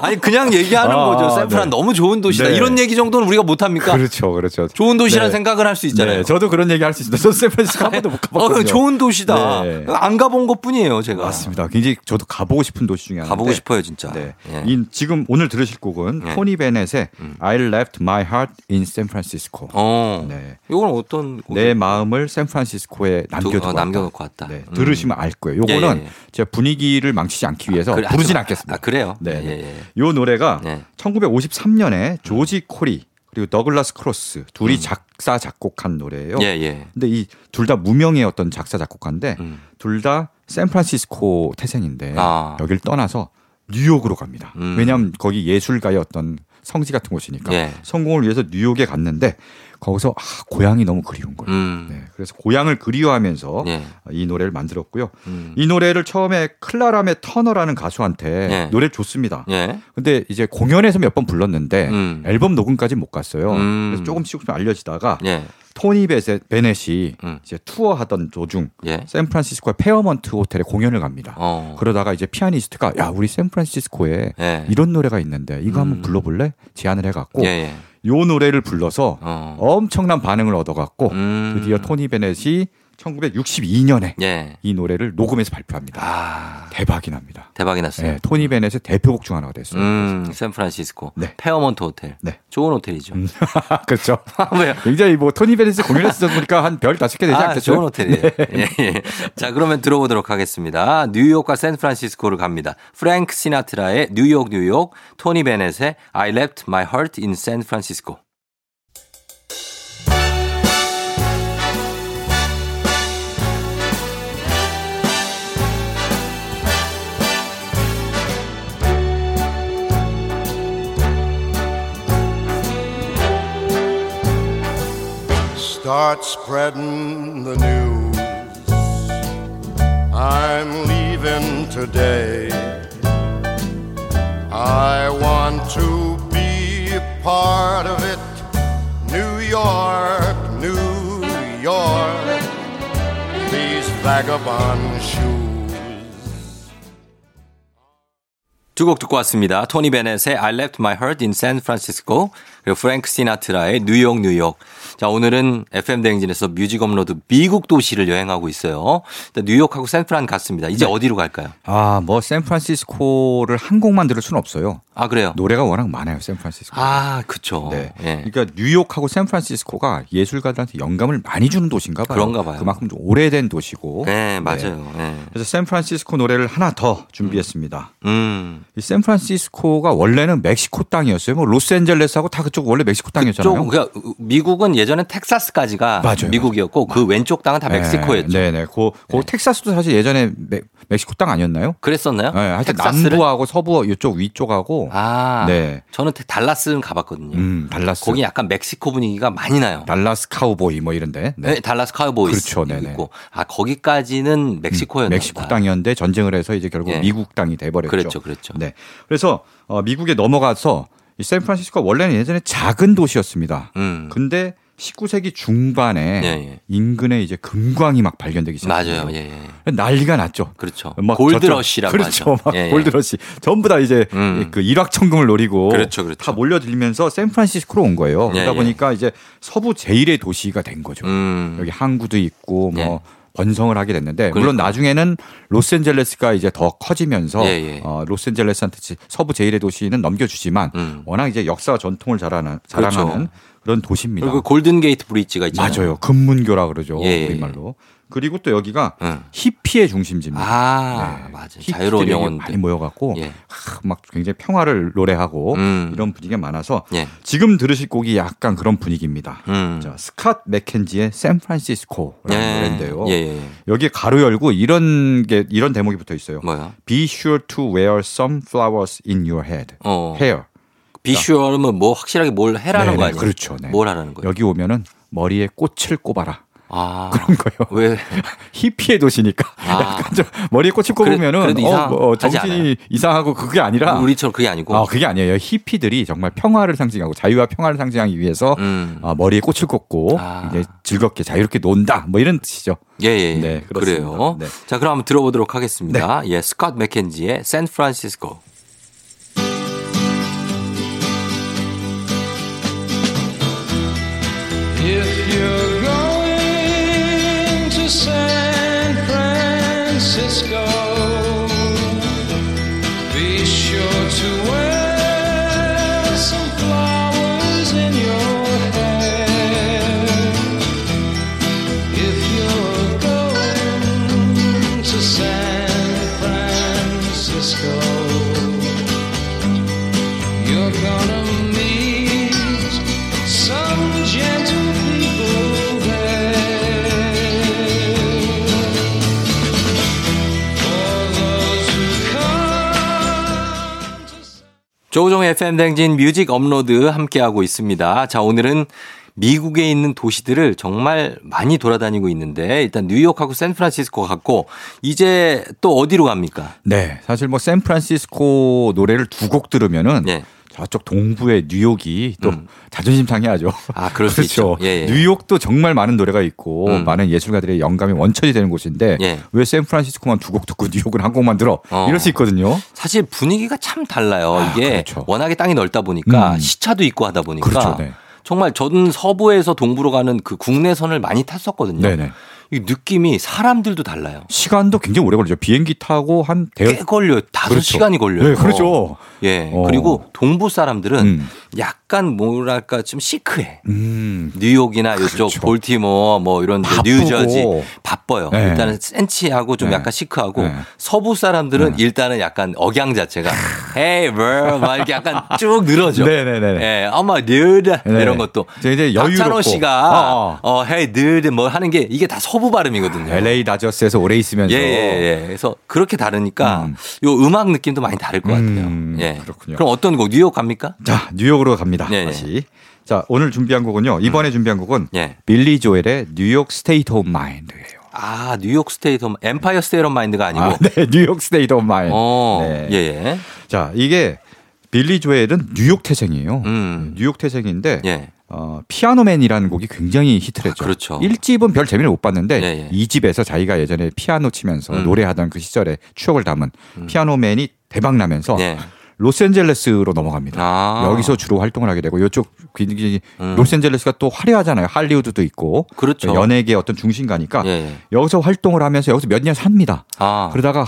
아니 그냥 얘기하는 아, 거죠. 샌프란 네. 너무 좋은 도시다. 네. 이런 얘기 정도는 우리가 못 합니까? 그렇죠, 그렇죠. 좋은 도시라는 네. 생각을 할 수 있잖아요. 네, 저도 그런 얘기 할 수 있습니다. 저 샌프란시스코 한 번도 못 어, 가봤거든요. 좋은 도시다. 네. 안 가본 것뿐이에요, 제가. 맞습니다. 굉장히 저도 가보고 싶은 도시 중에 하나인데. 가보고 싶어요, 진짜. 네. 예. 이, 지금 오늘 들으실 곡은 예. 토니 베넷의 음. I left my heart in San Francisco. 어. 네. 이건 어떤 곡이에요? 내 마음을 샌프란시스코에 남겨두고 어. 남겨놓고 왔다. 네, 음. 들으시면 알 거예요. 요거는 예, 예, 예. 제가 분위기를 망치지 않기 위해서 그래, 부르진 아, 않겠습니다. 아, 그래요? 네. 예, 예. 요 노래가 네. 1953년에 조지 코리 그리고 더글라스 크로스 둘이 음. 작사 작곡한 노래예요. 예, 예. 근데 이 둘 다 무명의 어떤 작사 작곡가인데 음. 둘다 샌프란시스코 태생인데 아. 여길 떠나서 뉴욕으로 갑니다. 음. 왜냐하면 거기 예술가의 어떤 성지 같은 곳이니까 예. 성공을 위해서 뉴욕에 갔는데 거기서 아, 고향이 너무 그리운 거예요. 음. 네, 그래서 고향을 그리워하면서 예. 이 노래를 만들었고요. 음. 이 노래를 처음에 클라라메 터너라는 가수한테 예. 노래 줬습니다. 예. 근데 이제 공연에서 몇 번 불렀는데 음. 앨범 녹음까지 못 갔어요. 음. 그래서 조금씩 조금씩 알려지다가 예. 토니 베세- 베넷이 음. 이제 투어하던 도중 예. 샌프란시스코의 페어먼트 호텔에 공연을 갑니다. 어. 그러다가 이제 피아니스트가 야 우리 샌프란시스코에 예. 이런 노래가 있는데 이거 한번 음. 불러볼래? 제안을 해갖고 예, 예. 요 노래를 불러서 어. 엄청난 반응을 얻어갖고 음. 드디어 토니 베넷이 1962년에 예. 이 노래를 녹음해서 발표합니다. 아. 대박이 납니다. 대박이 났어요. 네, 토니 베넷의 대표곡 중 하나가 됐어요. 음, 샌프란시스코. 네. 페어먼트 호텔. 네. 좋은 호텔이죠. 그렇죠. 왜요? 굉장히 뭐 토니 베넷이 공연했을 때 보니까 한 별 다섯 개 되지 아, 않겠죠? 좋은 호텔이에요. 예, 예. 자, 그러면 들어보도록 하겠습니다. 뉴욕과 샌프란시스코를 갑니다. 프랭크 시나트라의 뉴욕, 뉴욕, 토니 베넷의 I left my heart in San Francisco. Start spreading the news. I'm leaving today. I want to be a part of it. New York, New York. These vagabond shoes. 두 곡 듣고 왔습니다. 토니 베넷의 I left my heart in San Francisco 그리고 프랭크 시나트라의 뉴욕 뉴욕. 자 오늘은 FM 대행진에서 뮤직 업로드 미국 도시를 여행하고 있어요. 뉴욕하고 샌프란 갔습니다. 이제 어디로 갈까요? 아, 뭐 샌프란시스코를 한 곡만 들을 수는 없어요. 아 그래요? 노래가 워낙 많아요, 샌프란시스코. 아 그쵸. 네. 예. 그러니까 뉴욕하고 샌프란시스코가 예술가들한테 영감을 많이 주는 도시인가 봐요. 그런가 봐요. 그만큼 좀 오래된 도시고. 네 맞아요. 예. 그래서 샌프란시스코 노래를 하나 더 준비했습니다. 음. 이 샌프란시스코가 원래는 멕시코 땅이었어요. 뭐 로스앤젤레스하고 다 그쪽 원래 멕시코 땅이었잖아요. 쪽, 그러니까 미국은 예전에 텍사스까지가 맞아요, 미국이었고 그 왼쪽 땅은 다 멕시코였죠. 네, 네. 그, 그 텍사스도 사실 예전에 메, 멕시코 땅 아니었나요? 그랬었나요? 네, 하여튼 텍사스를? 남부하고 서부 이쪽 위쪽하고 아, 네. 저는 달라스는 가봤거든요. 음, 달라스. 거기 약간 멕시코 분위기가 많이 나요. 달라스 카우보이 뭐 이런데. 네, 달라스 카우보이스 그렇죠, 네네. 있고 아 거기까지는 멕시코였나 멕시코 보다. 땅이었는데 전쟁을 해서 이제 결국 예. 미국 땅이 돼버렸죠. 그렇죠, 그렇죠. 네. 그래서 어, 미국에 넘어가서 이 샌프란시스코가 원래는 예전에 작은 도시였습니다. 음. 근데 19세기 중반에 예, 예. 인근에 이제 금광이 막 발견되기 시작했어요. 맞아요. 예, 예. 난리가 났죠. 그렇죠. 막 골드러시라고 저쪽, 하죠. 그렇죠. 막 예, 예. 골드러시. 전부 다 이제 음. 그 일확천금을 노리고 그렇죠, 그렇죠. 다 몰려들면서 샌프란시스코로 온 거예요. 예, 그러다 예. 보니까 이제 서부 제일의 도시가 된 거죠. 음. 여기 항구도 있고 뭐 예. 번성을 하게 됐는데 물론 그러니까. 나중에는 로스앤젤레스가 이제 더 커지면서 예, 예. 어, 로스앤젤레스한테 서부 제일의 도시는 넘겨주지만 음. 워낙 이제 역사와 전통을 자라는 자랑하는 그렇죠. 그런 도시입니다. 그리고 골든 게이트 브릿지가 있잖아요. 맞아요. 금문교라 그러죠. 예, 예, 우리말로. 그리고 또 여기가 응. 히피의 중심지입니다. 아, 네. 맞아요. 히피들이 자유로운 여기 영혼들. 많이 모여갖고 예. 하, 막 굉장히 평화를 노래하고 음. 이런 분위기가 많아서 예. 지금 들으실 곡이 약간 그런 분위기입니다. 음. 자, 스캇 맥켄지의 샌프란시스코라는 예. 노래인데요. 예, 예. 여기에 가로 열고 이런 게 이런 대목이 붙어 있어요. 뭐야? Be sure to wear some flowers in your head. 어. hair. 비주얼은 뭐 확실하게 뭘 해라는 네네, 거 아니에요? 그렇죠. 네. 뭘 하라는 거예요? 여기 오면은 머리에 꽃을 꼽아라. 아. 그런 거예요. 왜? 히피의 도시니까 아. 약간 좀 머리에 꽃을 그래- 꼽으면은 그래도 어, 이상하지 뭐 않아요. 정신이 이상하고 그게 아니라 우리처럼 그게 아니고. 아, 그게 아니에요. 히피들이 정말 평화를 상징하고 자유와 평화를 상징하기 위해서 음. 아, 머리에 꽃을 꽂고 아. 이제 즐겁게 자유롭게 논다. 뭐 이런 뜻이죠. 예, 예, 예. 네, 그렇습니다. 그래요. 네. 자, 그럼 한번 들어보도록 하겠습니다. 예, 스캇 맥켄지의 샌프란시스코. Francisco, 조우종의 FM 대행진 뮤직 업로드 함께하고 있습니다. 자, 오늘은 미국에 있는 도시들을 정말 많이 돌아다니고 있는데 일단 뉴욕하고 샌프란시스코 갔고 이제 또 어디로 갑니까? 네. 사실 뭐 샌프란시스코 노래를 두 곡 들으면은 예. 저쪽 동부의 뉴욕이 또 음. 자존심 상해하죠. 아, 그럴 수 있죠. 예, 예. 뉴욕도 정말 많은 노래가 있고 음. 많은 예술가들의 영감의 원천이 되는 곳인데 예. 왜 샌프란시스코만 두 곡 듣고 뉴욕은 한 곡만 들어? 어. 이럴 수 있거든요. 사실 분위기가 참 달라요. 아, 이게 그렇죠. 워낙에 땅이 넓다 보니까 음. 시차도 있고 하다 보니까 그렇죠. 네. 정말 전 서부에서 동부로 가는 그 국내선을 많이 탔었거든요. 네네. 이 느낌이 사람들도 달라요. 시간도 굉장히 오래 걸리죠. 비행기 타고 한 대. 꽤 걸려요. 다섯 그렇죠. 시간이 걸려요. 네, 그렇죠. 예. 어. 그리고 동부 사람들은 음. 약간 뭐랄까 좀 시크해. 음. 뉴욕이나 이쪽 그렇죠. 볼티모어 뭐 이런. 뉴저지 바빠요. 네. 일단은 센치하고 좀 네. 약간 시크하고 네. 서부 사람들은 일단은 약간 억양 자체가 Hey 뭐막 이렇게 약간 쭉 늘어져. 네네네. 예, 어머 느드 네. 이런 것도. 이제 여유롭고. 박찬호 씨가 어, 어, hey 느드 뭐 하는 게 이게 다 서부 발음이거든요. LA 다저스에서 오래 있으면서 예, 예, 예. 그래서 그렇게 다르니까 음. 요 음악 느낌도 많이 다를 것 같아요. 음, 예. 그렇군요. 그럼 어떤 곡 뉴욕 갑니까? 자, 뉴욕으로 갑니다. 네, 다시. 자, 오늘 준비한 곡은요. 이번에 준비한 곡은 예. 빌리 조엘의 New York State of Mind예요. 아, New York State of Empire State of Mind가 아니고. 아, 네, New York State of Mind. 어. 네. 예, 예. 자, 이게 빌리 조엘은 뉴욕 태생이에요. 음. 뉴욕 태생인데 예. 어, Piano Man이라는 곡이 굉장히 히트를 했죠. 아, 그렇죠. 1집은 별 재미를 못 봤는데 예, 예. 이 2집에서 자기가 예전에 피아노 치면서 음. 노래하던 그 시절의 추억을 담은 Piano Man이 대박 나면서 예. 로스앤젤레스로 넘어갑니다. 아. 여기서 주로 활동을 하게 되고 이쪽 굉장히 음. 로스앤젤레스가 또 화려하잖아요. 할리우드도 있고 그렇죠. 연예계 어떤 중심가니까 예, 예. 여기서 활동을 하면서 여기서 몇 년 삽니다. 아. 그러다가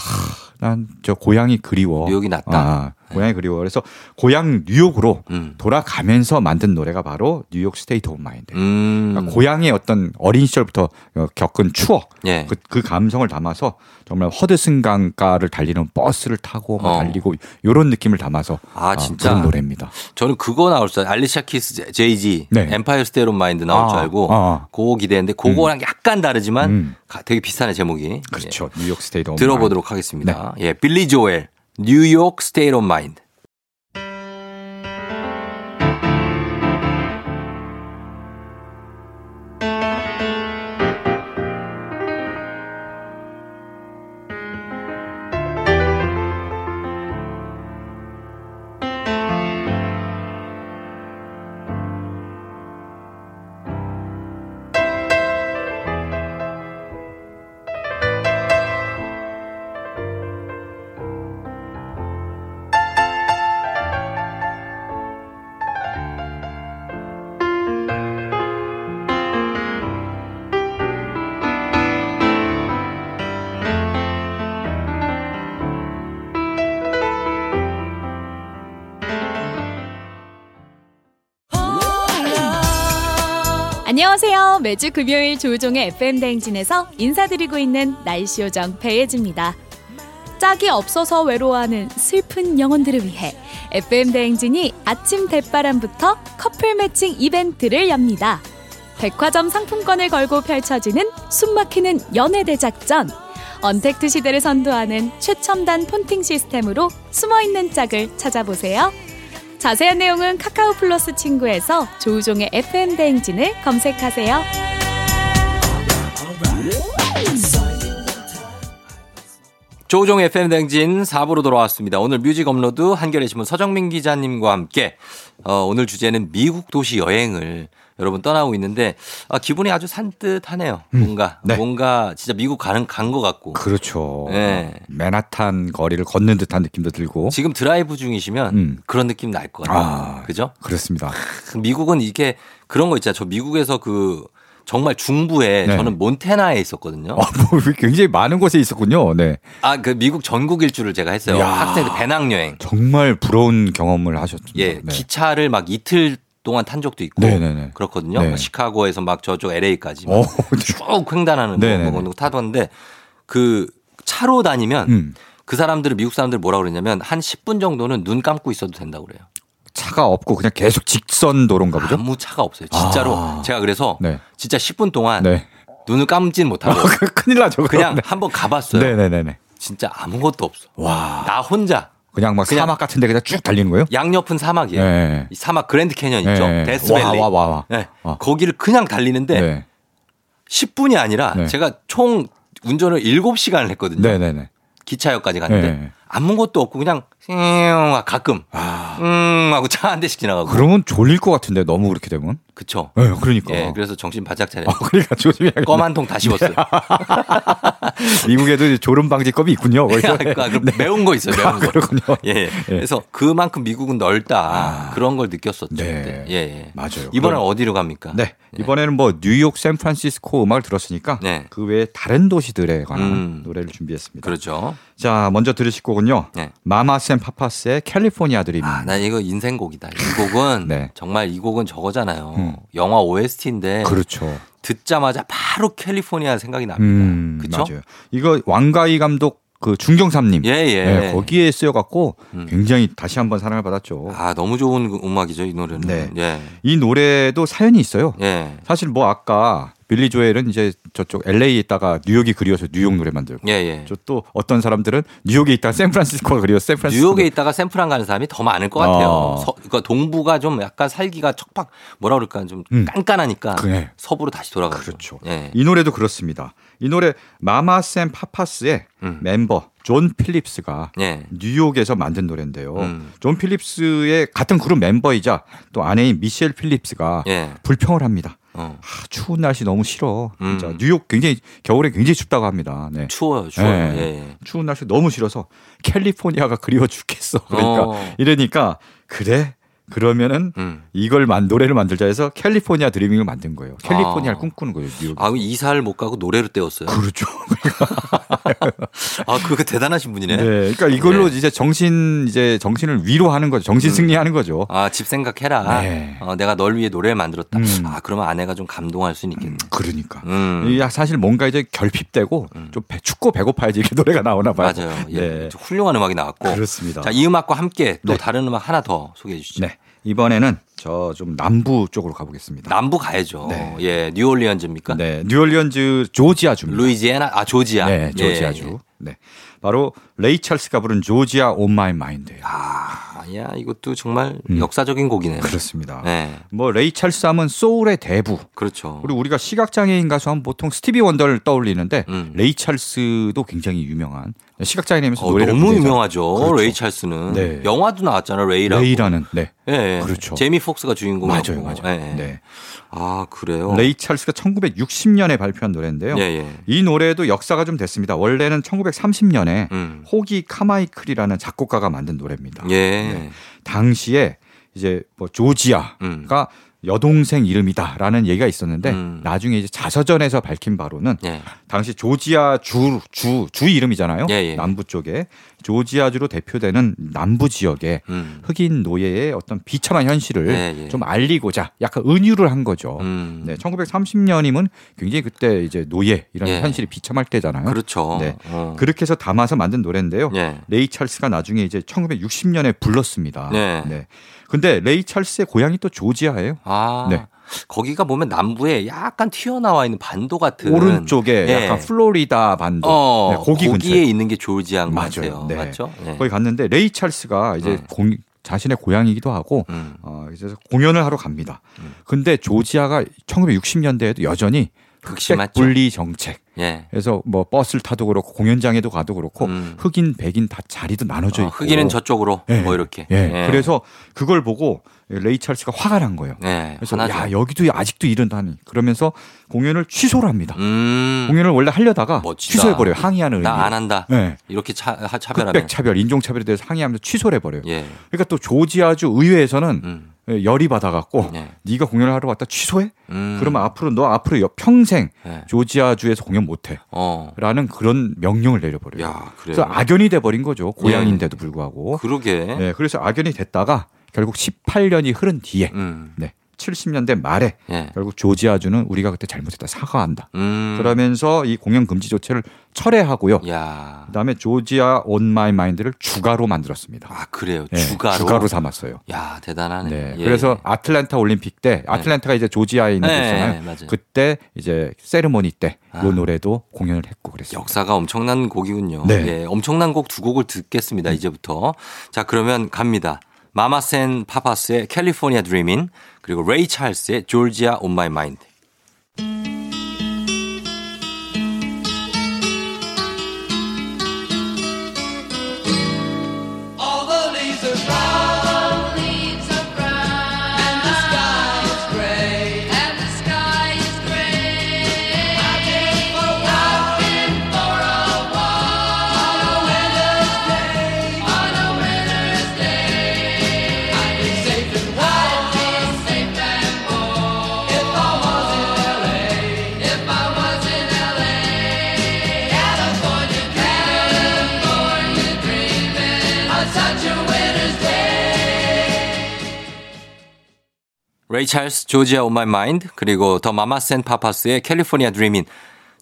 난 저 고향이 그리워. 뉴욕이 낫다. 아, 고향이 그리워. 그래서 고향 뉴욕으로 음. 돌아가면서 만든 노래가 바로 New York State of Mind. 음. 그러니까 고향의 어떤 어린 시절부터 어, 겪은 추억, 예. 그, 그 감성을 담아서 정말 허드슨 강가를 달리는 버스를 타고 막 어. 달리고 이런 느낌을 담아서 아, 진짜? 부른 노래입니다. 저는 그거 나올 줄 알리샤 키스 제이지 네. Empire State of Mind 나올 아, 줄 알고 아. 그거 기대했는데 그거랑 약간 다르지만 음. 가- 되게 비슷하네 제목이. 그렇죠. New York State 예. of 들어보도록 하겠습니다. 예. 빌리 조엘 뉴욕 스테이트 오브 마인드. 안녕하세요. 매주 금요일 조우종의 FM 대행진에서 인사드리고 있는 날씨 요정 배예지입니다. 짝이 없어서 외로워하는 슬픈 영혼들을 위해 FM 대행진이 아침 대바람부터 커플 매칭 이벤트를 엽니다. 백화점 상품권을 걸고 펼쳐지는 숨막히는 연애 대작전. 언택트 시대를 선도하는 최첨단 폰팅 시스템으로 숨어있는 짝을 찾아보세요. 자세한 내용은 카카오 플러스 친구에서 조우종의 FM 대행진을 검색하세요. 조우종 FM 대행진 4부로 돌아왔습니다. 오늘 뮤직 업로드 한겨레 신문 서정민 기자님과 함께 어, 오늘 주제는 미국 도시 여행을 여러분 떠나고 있는데 아, 기분이 아주 산뜻하네요. 뭔가 네. 뭔가 진짜 미국 가는 간 것 같고 그렇죠. 네. 맨하탄 거리를 걷는 듯한 느낌도 들고. 지금 드라이브 중이시면 음. 그런 느낌 날 것 같아요. 아, 그죠? 그렇습니다. 미국은 이게 그런 거 있잖아요. 저 미국에서 그 정말 중부에 네. 저는 몬테나에 있었거든요. 어, 뭐 굉장히 많은 곳에 있었군요. 네. 아, 그 미국 전국 일주를 제가 했어요. 이야. 학생들 배낭 여행. 정말 부러운 경험을 하셨죠. 예, 기차를 막 이틀 동안 탄 적도 있고 네네네. 그렇거든요. 네. 막 시카고에서 막 저쪽 LA까지 어, 쭉 횡단하는 네네네. 거, 거 타봤는데 그 차로 다니면 음. 그 사람들은 미국 사람들 뭐라 그러냐면 한 10분 정도는 눈 감고 있어도 된다고 그래요. 차가 없고 그냥 계속 직선 도로인가 보죠? 아무 차가 없어요. 진짜로 아. 제가 그래서 네. 진짜 10분 동안 네. 눈을 감진 못하고 큰일 나죠. 그냥 네. 한번 가봤어요. 네네네네. 진짜 아무것도 없어. 와. 나 혼자 그냥 막 그냥- 사막 같은 데 그냥 쭉 달리는 거예요? 양옆은 사막이에요. 네. 이 사막 그랜드 캐년 있죠. 네. 데스밸리. 와, 와, 와, 와. 네. 어. 거기를 그냥 달리는데 네. 10분이 아니라 네. 제가 총 운전을 7시간을 했거든요. 네네네. 기차역까지 갔는데 네. 아무것도 없고 그냥 윙 가끔 아. 음 하고 차 한 대씩 지나가고 그러면 졸릴 것 같은데 너무 그렇게 되면? 그쵸. 네, 그러니까. 예, 그래서 정신 바짝 차려. 아, 그러니까 조심해야겠네. 껌한 통 다 씹었어요. 미국에도 졸음 방지법이 있군요. 거기서. 그러니까 그 매운 거 있어요. 매운 거. 그렇군요. 예. 그래서 그만큼 미국은 넓다. 그런 걸 느꼈었죠. 네. 예, 예. 맞아요. 이번엔 어디로 갑니까? 네. 이번에는 뭐 뉴욕, 샌프란시스코 음악을 들었으니까 네. 그 외에 다른 도시들에 관한 음. 노래를 준비했습니다. 그렇죠. 자, 먼저 들으실 곡은요. 네. 마마쌤 파파스의 캘리포니아 드림. 아, 나 이거 인생곡이다. 이 곡은 네. 정말 이 곡은 저거잖아요. 음. 영화 OST인데 그렇죠. 듣자마자 바로 캘리포니아 생각이 납니다. 음, 그쵸? 맞아요. 이거 왕가희 감독 그 중경삼님. 예, 예. 네, 거기에 쓰여갖고 음. 굉장히 다시 한번 사랑을 받았죠. 아, 너무 좋은 그 음악이죠, 이 노래는. 네. 예. 이 노래도 사연이 있어요. 예. 사실 뭐 아까 빌리 조엘은 이제 저쪽 LA에 있다가 뉴욕이 그리워서 뉴욕 노래 만들고 예, 예. 저또 어떤 사람들은 뉴욕에 있다가 샌프란시스코가 그리워서 샌프란시스코 뉴욕에 있다가 샌프란 가는 사람이 더 많을 것 같아요. 어. 서, 그러니까 동부가 좀 약간 살기가 척박 뭐라 그럴까 좀 음. 깐깐하니까 그래. 서부로 다시 돌아가죠. 그렇죠. 예. 이 노래도 그렇습니다. 이 노래 마마스 앤 파파스의 음. 멤버 존 필립스가 예. 뉴욕에서 만든 노래인데요. 음. 존 필립스의 같은 그룹 멤버이자 또 아내인 미셸 필립스가 예. 불평을 합니다. 어. 아, 추운 날씨 너무 싫어. 진짜 음. 뉴욕 굉장히 겨울에 굉장히 춥다고 합니다. 네. 추워요, 추워요. 네. 예. 예. 추운 날씨 너무 싫어서 캘리포니아가 그리워 죽겠어. 그러니까 어. 이러니까 그래 그러면은 음. 이걸 만 노래를 만들자 해서 캘리포니아 드리밍을 만든 거예요. 캘리포니아를 아. 꿈꾸는 거예요. 뉴욕. 아, 이사를 못 가고 노래로 때웠어요. 그렇죠. 아, 그거 대단하신 분이네. 네. 그러니까 이걸로 네. 이제 정신 이제 정신을 위로하는 거죠. 정신 승리하는 거죠. 아, 집 생각해라. 네. 어, 내가 널 위해 노래를 만들었다. 음. 아, 그러면 아내가 좀 감동할 수는 있겠네. 그러니까. 음. 이 사실 뭔가 이제 결핍되고 좀 배- 춥고 배고파야지 이렇게 노래가 나오나 봐요. 맞아요. 예. 네. 훌륭한 음악이 나왔고. 그렇습니다. 자, 이 음악과 함께 또 네. 다른 음악 하나 더 소개해 주시죠. 네. 이번에는 저 좀 남부 쪽으로 가보겠습니다. 남부 가야죠. 네. 예, 뉴올리언즈입니까? 네. 뉴올리언즈 조지아주입니다. 루이지애나, 아, 조지아. 네, 예, 조지아주. 예. 네. 바로 레이 찰스가 부른 조지아 온 마이 마인드예요. 아, 야, 이것도 정말 음. 역사적인 곡이네요. 그렇습니다. 네. 뭐 레이 찰스 하면 소울의 대부. 그렇죠. 그리고 우리가 시각 장애인 가수 하면 보통 스티비 원더를 떠올리는데 음. 레이 찰스도 굉장히 유명한 시각 장애인이면서 어, 노래를 너무 유명하죠. 그렇죠. 레이 찰스는. 네. 영화도 나왔잖아요. 레이라고. 레이라는 네. 예, 예. 그렇죠. 제이미 폭스가 주인공이고. 맞아요, 맞아요. 예, 예. 네. 아, 그래요? 레이 찰스가 1960년에 발표한 노래인데요. 예, 예. 이 노래도 역사가 좀 됐습니다. 원래는 1930년에 음. 호기 카마이클이라는 작곡가가 만든 노래입니다. 예. 네. 당시에 이제 뭐 조지아가 음. 여동생 이름이다라는 얘기가 있었는데 음. 나중에 이제 자서전에서 밝힌 바로는 예. 당시 조지아 주주 주 이름이잖아요. 예, 예. 남부 쪽에 조지아주로 대표되는 남부 지역의 음. 흑인 노예의 어떤 비참한 현실을 예, 예. 좀 알리고자 약간 은유를 한 거죠. 음. 네, 1930년이면 굉장히 그때 이제 노예 이런 예. 현실이 비참할 때잖아요. 그렇죠. 네. 어. 그렇게 해서 담아서 만든 노래인데요. 예. 레이 찰스가 나중에 이제 1960년에 불렀습니다. 네. 근데 레이 찰스의 고향이 또 조지아예요. 아. 네. 거기가 보면 남부에 약간 튀어나와 있는 반도 같은 오른쪽에 예. 약간 플로리다 반도 어, 네, 거기 거기에 근처에 있는 게 조지아인 것 맞아요. 네. 맞죠? 예. 거기 갔는데 레이 찰스가 이제 음. 공- 자신의 고향이기도 하고 음. 어, 그래서 공연을 하러 갑니다. 근데 조지아가 1960년대에도 여전히 극심했죠. 분리 정책. 예. 그래서 뭐 버스를 타도 그렇고 공연장에도 가도 그렇고 음. 흑인 백인 다 자리도 나눠져 어, 있고 흑인은 저쪽으로 예. 뭐 이렇게. 예. 그래서 그걸 보고 레이 찰스가 화가 난 거예요. 예. 그래서 화나죠. 야 여기도 아직도 이런다니 그러면서 공연을 취소를 합니다. 음. 공연을 원래 하려다가 멋지다. 취소해 버려요. 항의하는 의미. 나 안 한다. 네. 이렇게 차, 하- 차별하면. 차별, 인종 차별에 대해서 항의하면서 취소를 해 버려요. 예. 그러니까 또 조지아주 의회에서는 음. 열이 받아갖고 예. 네가 공연을 하러 왔다 취소해? 음. 그러면 앞으로 너 앞으로 여- 평생 예. 조지아주에서 공연 못해. 어. 라는 그런 명령을 내려버려요. 야, 그래요. 그래서 악연이 돼버린 거죠. 고향인데도 불구하고. 그러게. 네, 그래서 악연이 됐다가 결국 18년이 흐른 뒤에 음. 네, 70년대 말에 예. 결국 조지아주는 우리가 그때 잘못했다 사과한다. 음. 그러면서 이 공연 금지 조치를 철회하고요. 야. 그다음에 Georgia on My Mind를 주가로 만들었습니다. 아, 그래요. 네, 주가로. 주가로 삼았어요. 야, 대단하네. 네. 예. 그래서 아틀란타 올림픽 때 아틀란타가 이제 조지아에 있는 네, 곳이잖아요. 맞아요. 그때 이제 세리머니 때 이 아. 노래도 공연을 했고 그랬어요. 역사가 엄청난 곡이군요. 네. 음. 예, 엄청난 곡 두 곡을 듣겠습니다. 이제부터. 자, 그러면 갑니다. 마마스 앤 파파스의 California Dreamin' 그리고 레이 찰스의 Georgia on My Mind. 레이 찰스, Georgia on My Mind 그리고 더 마마스 앤 파파스의 California Dreamin'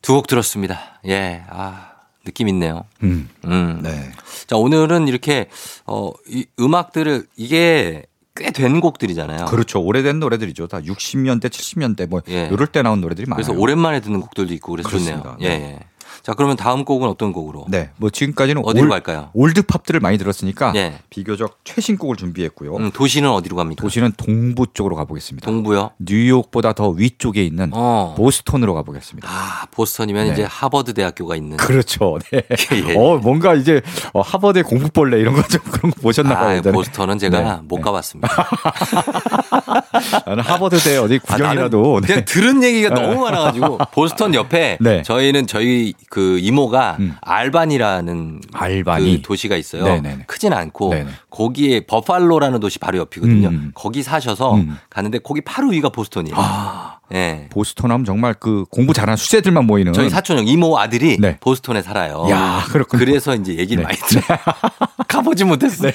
두 곡 들었습니다. 예. 아, 느낌 있네요. 음. 음. 네. 자, 오늘은 이렇게 어, 이 음악들을 이게 꽤 된 곡들이잖아요. 그렇죠. 오래된 노래들이죠. 다 60년대, 70년대 뭐 예. 이럴 때 나온 노래들이 많아요. 그래서 오랜만에 듣는 곡들도 있고 그래서. 좋네요. 예, 예. 자, 그러면 다음 곡은 어떤 곡으로? 네, 뭐 지금까지는 어디로 올, 갈까요? old pop들을 많이 들었으니까 예. 비교적 최신 곡을 준비했고요. 음, 도시는 어디로 갑니까? 도시는 동부 쪽으로 가보겠습니다. 동부요? 뉴욕보다 더 위쪽에 있는 어. 보스턴으로 가보겠습니다. 아, 보스턴이면 네. 이제 하버드 대학교가 있는. 그렇죠. 네. 예. 어, 뭔가 이제 어, 하버드의 공부벌레 이런 거 좀 그런 거 보셨나 봐요. 아, 예전에. 보스턴은 제가 네. 못 네. 가봤습니다. 나는 하버드대 어디 아, 구경이라도 네. 그냥 들은 얘기가 너무 많아가지고 보스턴 옆에 네. 저희는 저희 그 이모가 음. 알반이라는 알바니. 그 도시가 있어요. 네네네. 크진 않고 네네. 거기에 버팔로라는 도시 바로 옆이거든요. 음. 거기 사셔서 음. 가는데 거기 바로 위가 보스턴이에요. 아, 예. 보스턴 하면 정말 그 공부 잘하는 수재들만 모이는 저희 사촌 형 이모 아들이 네. 보스턴에 살아요. 야, 그렇군요. 그래서 이제 얘기를 네. 많이 들어요. 가보지 못했어요.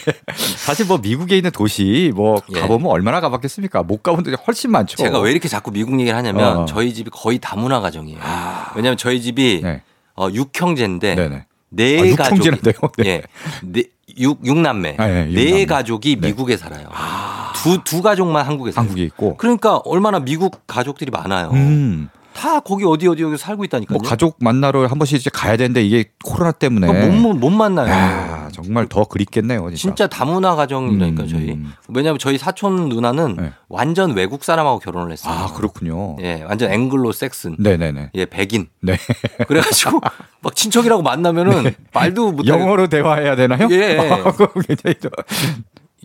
사실 뭐 미국에 있는 도시 뭐 예. 가보면 얼마나 가봤겠습니까? 못 가본 데가 훨씬 많죠. 제가 왜 이렇게 자꾸 미국 얘기를 하냐면 어. 저희 집이 거의 다문화 가정이에요. 왜냐하면 저희 집이 네. 어, 육형제인데 네네. 네 아, 육형제인데요? 네. 예, 네, 육 육남매 아, 예, 네 육남매. 가족이 네. 미국에 살아요. 두두 가족만 한국에 살아요. 한국에 있고. 그러니까 얼마나 미국 가족들이 많아요. 음. 다 거기 어디 어디 여기 살고 있다니까요. 뭐 가족 만나러 한 번씩 이제 가야 되는데 이게 코로나 때문에 그러니까 못, 못, 못 만나요. 야, 정말 더 그립겠네요, 진짜. 진짜 다문화 가정이라니까 음, 저희. 음. 왜냐하면 저희 사촌 누나는 네. 완전 외국 사람하고 결혼을 했어요. 아, 그렇군요. 예, 완전 앵글로 섹슨. 네, 네, 네. 예, 백인. 네. 그래가지고 막 친척이라고 만나면은 말도 못하고 영어로 대화해야 되나요? 예. 굉장히 좀-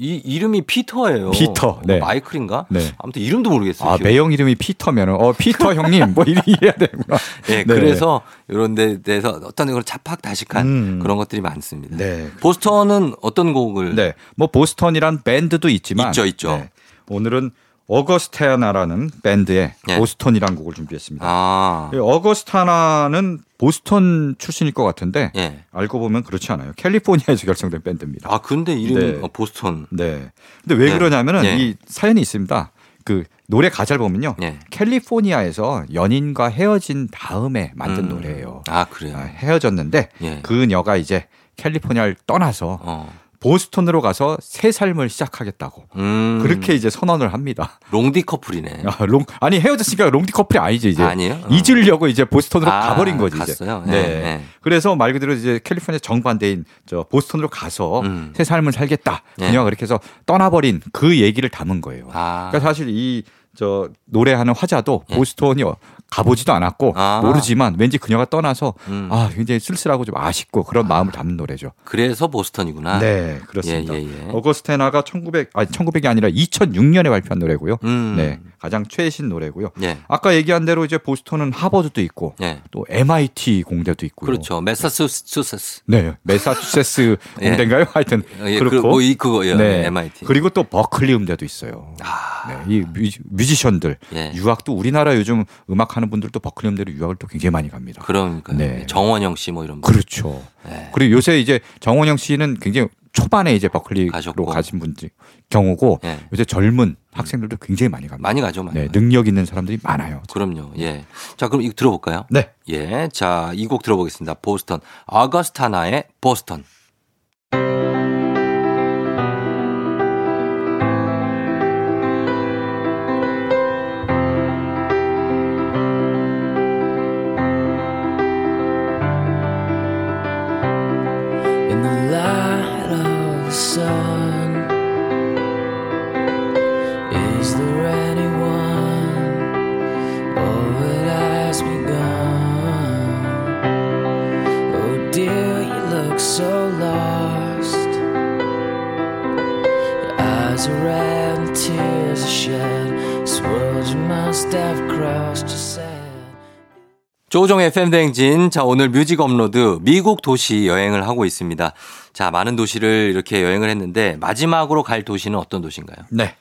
이 이름이 피터예요. 피터, 네. 마이클인가? 네. 아무튼 이름도 모르겠어요. 아, 기억이. 매형 이름이 피터면 어, 피터 형님 뭐 이리 해야 되구나. 예, 네. 그래서 이런 데 대해서 어떤 그런 잡학다식한 음. 그런 것들이 많습니다. 네. 보스턴은 어떤 곡을 네. 뭐 보스턴이란 밴드도 있지만 있죠, 있죠. 네. 오늘은 어거스타나라는 밴드의 예. 보스턴이라는 곡을 준비했습니다. 아. 이 어거스타나는 보스턴 출신일 것 같은데 예. 알고 보면 그렇지 않아요. 캘리포니아에서 결성된 밴드입니다. 아, 근데 이름이 네. 어, 보스턴. 네. 근데 왜 네. 그러냐면은 예. 이 사연이 있습니다. 그 노래 가사를 보면요. 예. 캘리포니아에서 연인과 헤어진 다음에 만든 음. 노래예요. 아, 그래요. 아, 헤어졌는데 예. 그녀가 이제 캘리포니아를 떠나서 어. 보스턴으로 가서 새 삶을 시작하겠다고 음. 그렇게 이제 선언을 합니다. 롱디 커플이네. 아, 롱 아니 헤어졌으니까 롱디 커플이 아니지 이제 아니에요? 어. 잊으려고 이제 보스턴으로 아, 가버린 거지 갔어요? 이제. 예, 네. 예. 그래서 말 그대로 이제 캘리포니아 정반대인 저 보스턴으로 가서 음. 새 삶을 살겠다. 예. 그녀가 그렇게 해서 떠나버린 그 얘기를 담은 거예요. 아. 그러니까 사실 이 저 노래하는 화자도 예. 보스턴에 가보지도 않았고 아. 모르지만 왠지 그녀가 떠나서 음. 아 굉장히 쓸쓸하고 좀 아쉽고 그런 마음을 담는 노래죠. 그래서 보스턴이구나. 네, 그렇습니다. 예, 예, 예. 어거스타나가 1900 아니 1900이 아니라 2006년에 발표한 노래고요. 음. 네, 가장 최신 노래고요. 예. 아까 얘기한 대로 이제 보스턴은 하버드도 있고 예. 또 MIT 공대도 있고요. 그렇죠. 메사추세츠. 네, 메사추세츠 예. 공대인가요? 하여튼 예, 그렇고 그, 뭐, 이, 그거요. 네. MIT. 그리고 또 버클리 음대도 있어요. 아. 네, 이 뮤지, 예. 유학도 우리나라 요즘 음악 하는 분들도 버클리 음대로 유학을 또 굉장히 많이 갑니다. 그러니까 네. 정원영 씨 뭐 이런 분. 그렇죠. 네. 그리고 요새 이제 정원영 씨는 굉장히 초반에 이제 버클리로 가셨고. 가신 분들 경우고 예. 요새 젊은 학생들도 굉장히 많이 갑니다. 많이 가죠, 많이. 네. 능력 있는 사람들이 많아요. 그럼요. 예. 자, 그럼 이거 들어볼까요? 네. 예. 자, 이 곡 들어보겠습니다. 보스턴. 아거스타나의 보스턴. FM 대행진. 자, 오늘 뮤직 업로드 미국 도시 여행을 하고 있습니다. 자, 많은 도시를 이렇게 여행을 했는데 마지막으로 갈 도시는 어떤 도시인가요? 네.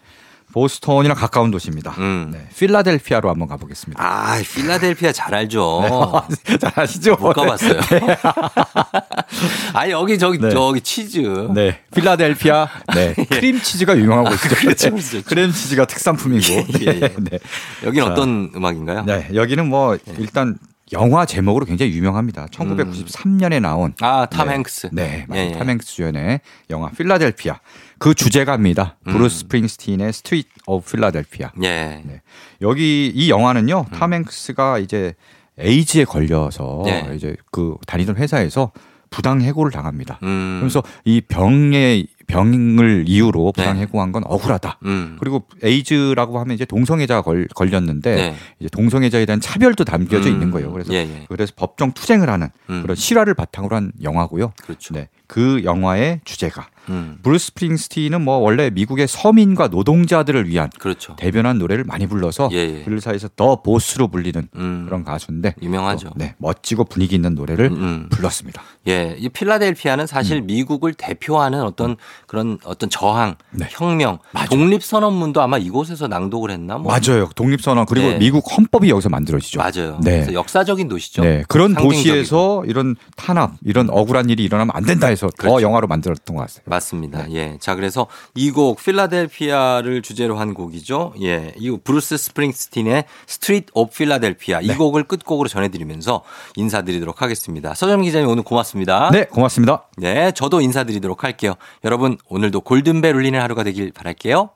보스턴이랑 가까운 도시입니다. 음. 네, 필라델피아로 한번 가보겠습니다. 아, 필라델피아 잘 알죠. 잘 아시죠? 못 가봤어요. 아, 여기 저기 네. 저기 치즈. 네, 필라델피아. 네, 크림 치즈가 유명하고 있죠. 그렇죠, 네, 그렇죠. 크림 치즈가 특산품이고. 예, 예. 네, 네. 여기는 자, 어떤 음악인가요? 네, 여기는 뭐 일단 영화 제목으로 굉장히 유명합니다. 1993년에 나온 아, 탐 네. 행크스. 네. 예, 예. 탐 행크스 주연의 영화 필라델피아. 그 주제가입니다. 음. 브루스 스프링스틴의 Street of Philadelphia. 예. 네. 여기 이 영화는요. 탐 행크스가 이제 에이즈에 걸려서 네. 이제 그 다니던 회사에서 부당 해고를 당합니다. 음. 그래서 이 병의 병을 이유로 부당 네. 해고한 건 억울하다. 음. 그리고 에이즈라고 하면 이제 동성애자가 걸, 걸렸는데 네. 이제 동성애자에 대한 차별도 담겨져 음. 있는 거예요. 그래서 예, 예. 그래서 법정 투쟁을 하는 음. 그런 실화를 바탕으로 한 영화고요. 그렇죠. 네. 그 영화의 주제가 음. 브루스 스프링스틴은 뭐 원래 미국의 서민과 노동자들을 위한 그렇죠. 대변한 노래를 많이 불러서 예, 예. 그들 사이에서 The Boss로 불리는 음. 그런 가수인데 유명하죠. 또, 네, 멋지고 분위기 있는 노래를 음, 음. 불렀습니다. 예, 이 필라델피아는 사실 미국을 대표하는 어떤 그런 어떤 저항, 네. 혁명, 독립선언문도 아마 이곳에서 낭독을 했나? 뭐. 맞아요. 독립선언 그리고 네. 미국 헌법이 여기서 만들어지죠. 맞아요. 네. 역사적인 도시죠. 네, 그런 상징적이고. 도시에서 이런 탄압, 이런 억울한 일이 일어나면 안 된다 해서 더 그렇죠. 영화로 만들었던 것 같아요. 맞 습니다. 예. 자, 그래서 이 곡 필라델피아를 주제로 한 곡이죠. 예. 이 브루스 스프링스틴의 Street of Philadelphia 이 네. 곡을 끝곡으로 전해드리면서 인사드리도록 하겠습니다. 서점 기자님 오늘 고맙습니다. 네, 고맙습니다. 네, 저도 인사드리도록 할게요. 여러분, 오늘도 골든벨 울리는 하루가 되길 바랄게요.